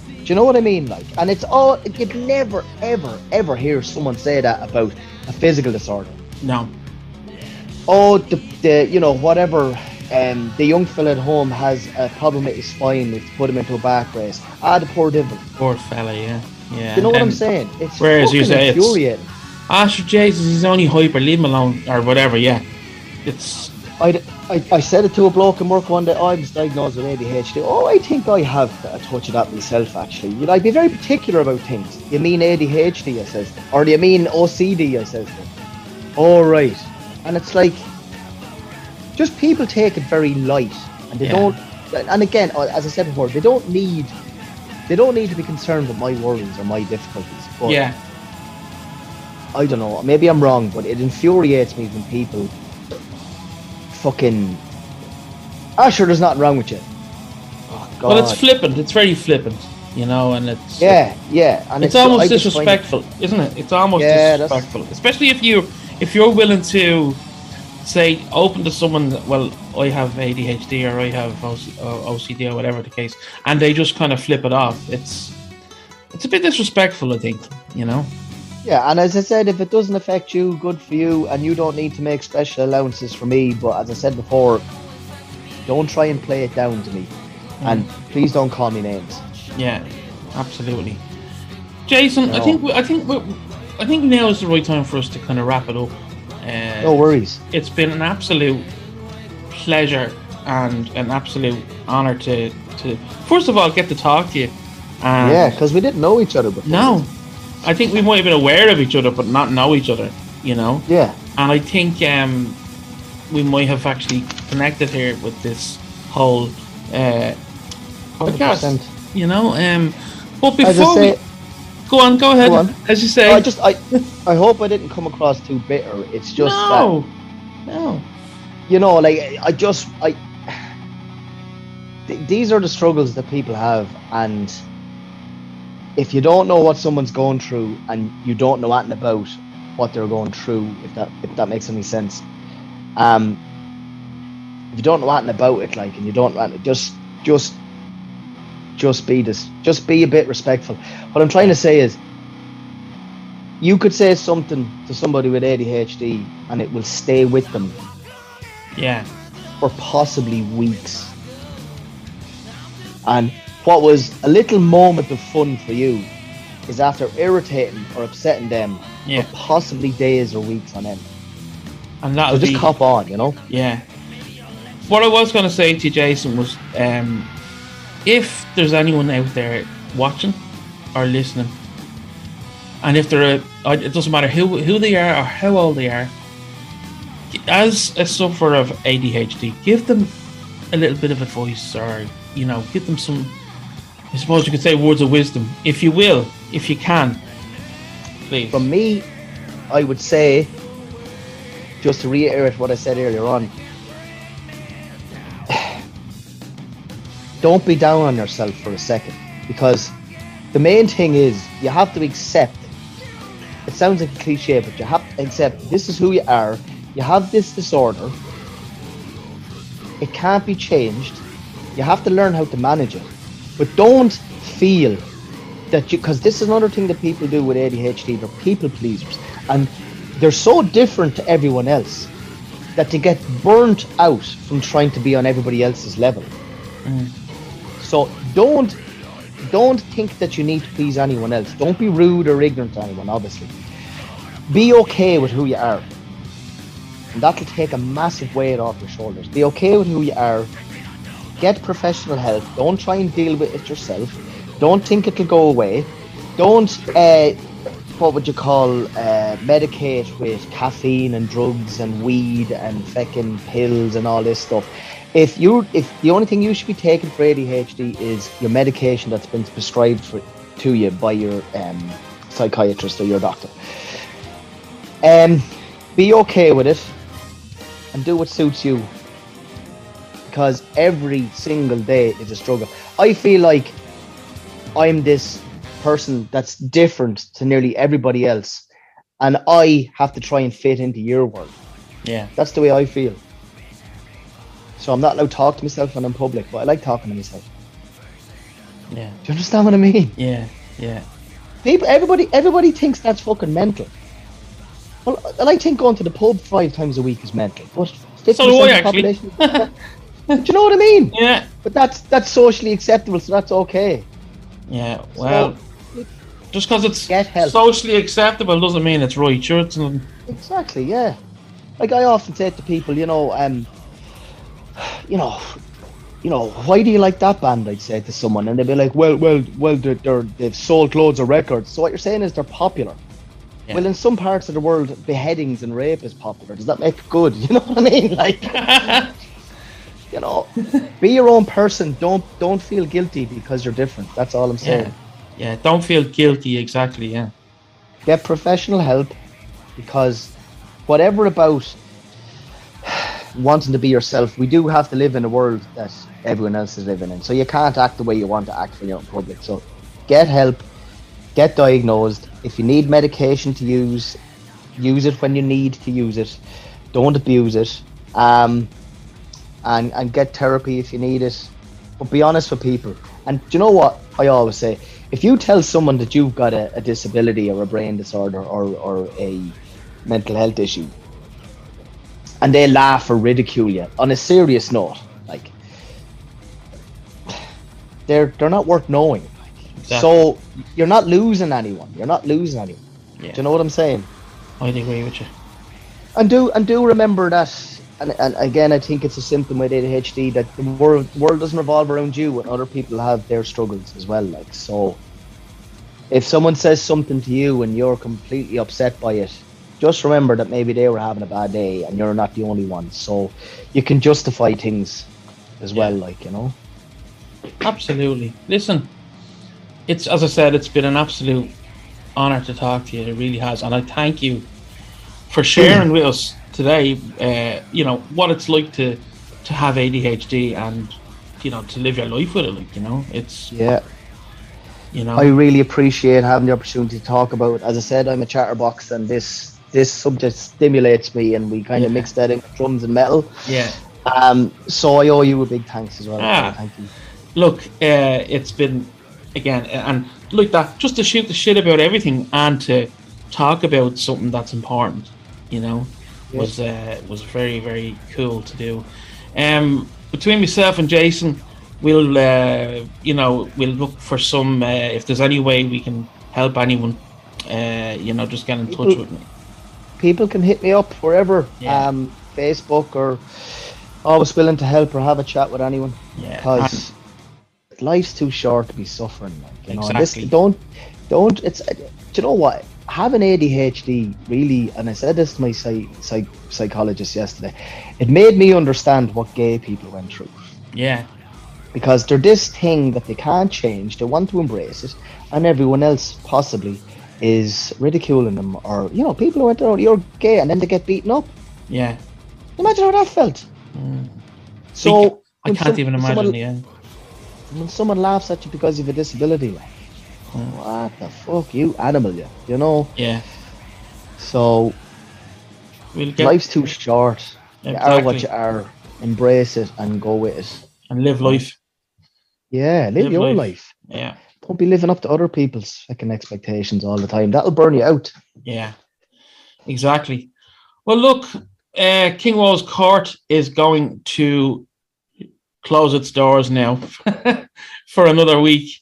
Do you know what I mean? Like, and it's all you'd never, ever, ever hear someone say that about a physical disorder
No.
oh, the, the you know whatever. Um, the young fella at home has a problem with his spine. We've put him into a back brace. Ah, the poor devil.
Poor fella. Yeah. Yeah.
You know what I'm saying? It's
whereas you say it's-
infuriating.
Ah, sure, Jesus, he's only hyper. Leave him alone, or whatever. Yeah. It's
I, I, I said it to a bloke in work one day. I was diagnosed with ADHD. Oh, I think I have a touch of that myself. Actually, you know, I'd be very particular about things. You mean ADHD? I says, or do you mean OCD? I says. All right, and it's like, just people take it very light, and they
Yeah.
don't. And again, as I said before, they don't need, they don't need to be concerned with my worries or my difficulties. But
yeah.
I don't know. Maybe I'm wrong, but it infuriates me when people fucking. Ah, sure, there's nothing wrong with you. Oh, God.
Well, it's flippant. It's very flippant, you know, and it's
Yeah, yeah, and
it's,
I
almost
just find it-
disrespectful, isn't it? It's almost
Yeah, that's-
disrespectful, especially if you if you're willing to say open to someone. that, Well, I have ADHD or I have uh, OCD or whatever the case, and they just kind of flip it off. It's it's a bit disrespectful, I think. You know.
Yeah, and as I said, if it doesn't affect you, good for you, and you don't need to make special allowances for me. But as I said before, don't try and play it down to me, and please don't call me names.
Yeah, absolutely. Jason, I think we, I think we, I think now is the right time for us to kind of wrap it up. Uh,
No worries.
it's been an absolute pleasure and an absolute honor to to first of all get to talk to you. And
yeah, because we didn't know each other before.
No, I think we might have been aware of each other, but not know each other. You know,
Yeah,
and I think um, we might have actually connected here with this whole uh, podcast.
percent.
You know, um, but before
say,
we go on, go ahead.
Go on.
As you say,
I just I I hope I didn't come across too bitter. It's just that
no, no,
you know, like I just I. th- These are the struggles that people have, and if you don't know what someone's going through, and you don't know anything about what they're going through, if that if that makes any sense, um, if you don't know anything about it, like, and you don't know anything- just just just be this, just be a bit respectful. What I'm trying to say is, you could say something to somebody with ADHD, and it will stay with them
yeah,
for possibly weeks. And what was a little moment of fun for you is after irritating or upsetting them
yeah,
for possibly days or weeks on end.
and that
So just
be
cop on, you know?
Yeah. What I was going to say to you, Jason, was um, if there's anyone out there watching or listening, and if they're, a, it doesn't matter who who they are or how old they are, as a sufferer of ADHD, give them a little bit of advice, or you know, give them some. I suppose you could say words of wisdom, if you will, if you can. Please.
From me, I would say, just to reiterate what I said earlier on, don't be down on yourself for a second because the main thing is you have to accept it sounds like a cliche but you have to accept this is who you are you have this disorder it can't be changed you have to learn how to manage it but don't feel that you because this is another thing that people do with ADHD. They're people pleasers, and they're so different to everyone else that they get burnt out from trying to be on everybody else's level. Mm. So don't don't think that you need to please anyone else. Don't be rude or ignorant to anyone. Obviously, be okay with who you are, and that'll take a massive weight off your shoulders. Be okay with who you are. Get professional help. Don't try and deal with it yourself. Don't think it'll go away. Don't uh, what would you call uh, medicate with caffeine and drugs and weed and fucking pills and all this stuff. If you if the only thing you should be taking for ADHD is your medication that's been prescribed for to you by your um, psychiatrist or your doctor, um, be okay with it and do what suits you. Because every single day is a struggle. I feel like I'm this person that's different to nearly everybody else, and I have to try and fit into your world.
Yeah.
That's the way I feel. So I'm not allowed to talk to myself when I'm public, but I like talking to myself.
Yeah.
Do you understand what I mean?
Yeah. Yeah.
People, everybody, everybody thinks that's fucking mental. Well, and I think going to the pub five times a week is mental. But 50%
So do I,
of the
actually.
population- do you know what I mean?
Yeah.
But that's that's socially acceptable, so that's okay.
Yeah. Well, just because it's socially acceptable doesn't mean it's right. Sure, it's not,
Exactly, yeah. Like I often say to people, you know, um, you know, you know, why do you like that band? I'd say to someone, and they'd be like, well, well, well, they're, they're they've sold loads of records. So what you're saying is they're popular.
Yeah.
Well, in some parts of the world, beheadings and rape is popular. Does that make it good? You know what I mean? Like, you know, be your own person. Don't don't feel guilty because you're different. That's all I'm saying.
yeah. Yeah. Don't feel guilty. Exactly. Yeah.
get professional help because whatever about wanting to be yourself, we do have to live in a world that everyone else is living in. So you can't act the way you want to act when you're in public. So get help, get diagnosed. If you need medication to use, use it when you need to use it. Don't abuse it. Um, and, and get therapy if you need it. But be honest with people. And do you know what I always say? If you tell someone that you've got a, a disability or a brain disorder or, or a mental health issue, and they laugh or ridicule you on a serious note, like they're they're not worth knowing.
Exactly.
So you're not losing anyone. You're not losing anyone.
Yeah.
Do you know what I'm saying?
I'd agree with you.
And do and do remember that. And, and again, I think it's a symptom with ADHD that the world world doesn't revolve around you, and other people have their struggles as well. Like so, if someone says something to you and you're completely upset by it, just remember that maybe they were having a bad day, and you're not the only one. So you can justify things as well, like you know.
Absolutely. Listen, it's as I said, it's been an absolute honor to talk to you. It really has, and I thank you for sharing with us today. Uh, you know what it's like to to have ADHD and you know to live your life with it. Like you know, it's
Yeah.
you know,
I really appreciate having the opportunity to talk about. As I said, I'm a chatterbox, and this this subject stimulates me, and we kind of mix that in with drums and metal.
yeah.
Um, so I owe you a big thanks as well.
Ah.
Thank you.
look, uh, it's been again, and like that, just to shoot the shit about everything and to talk about something that's important, you know, was uh, was very very cool to do. Um, between myself and Jason, we'll uh, you know we'll look for some uh, if there's any way we can help anyone. Uh, you know, just get in touch with me.
People can hit me up wherever,
Yeah.
um, Facebook or always willing to help or have a chat with anyone
Yeah,
because life's too short to be suffering. Like, you know, this, don't don't. It's do you know what having ADHD really, and I said this to my psych, psych, psychologist yesterday. It made me understand what gay people went through.
yeah,
because they're this thing that they can't change. They want to embrace it, and everyone else possibly is ridiculing them, or you know, people who went "Oh, you're gay, and then they get beaten up.
yeah.
Imagine how that felt.
Mm.
So
I can't
some-
even imagine.
Someone,
yeah,
when someone laughs at you because you have a disability, like, what the fuck, you animal, you, you know.
yeah.
So
We'll get
life's too short. You are what
Exactly.
you are. Embrace it and go with it.
and live life.
Yeah, live
Live
your
life.
life.
Yeah.
don't be living up to other people's fucking expectations all the time. That'll burn you out.
Yeah, exactly. Well, look, uh, King Walls Court is going to close its doors now for another week.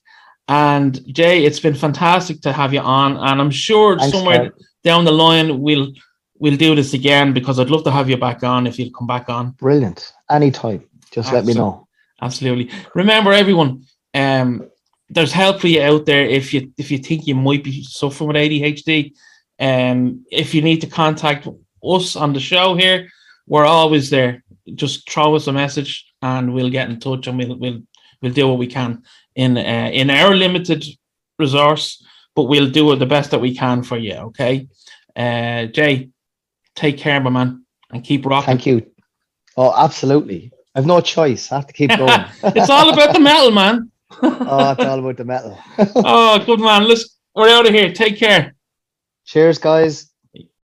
And Jay, it's been fantastic to have you on, and I'm sure
Thanks,
somewhere down the line we'll we'll do this again because I'd love to have you back on if you'll come back on.
Brilliant. Anytime. Just let me know.
Absolutely. Remember, everyone, um, there's help for you out there if you if you think you might be suffering with ADHD. Um, if you need to contact us on the show here, we're always there. Just throw us a message and we'll get in touch and we'll we'll we'll do what we can in uh, in our limited resource, but we'll do the best that we can for you. Okay, uh, Jay, take care, my man, and keep rocking.
Thank you. Oh, absolutely. I've no choice. I have to keep going.
it's all about the metal, man.
oh, it's all about the metal.
oh, good man. Let's we're out of here. Take care.
Cheers, guys.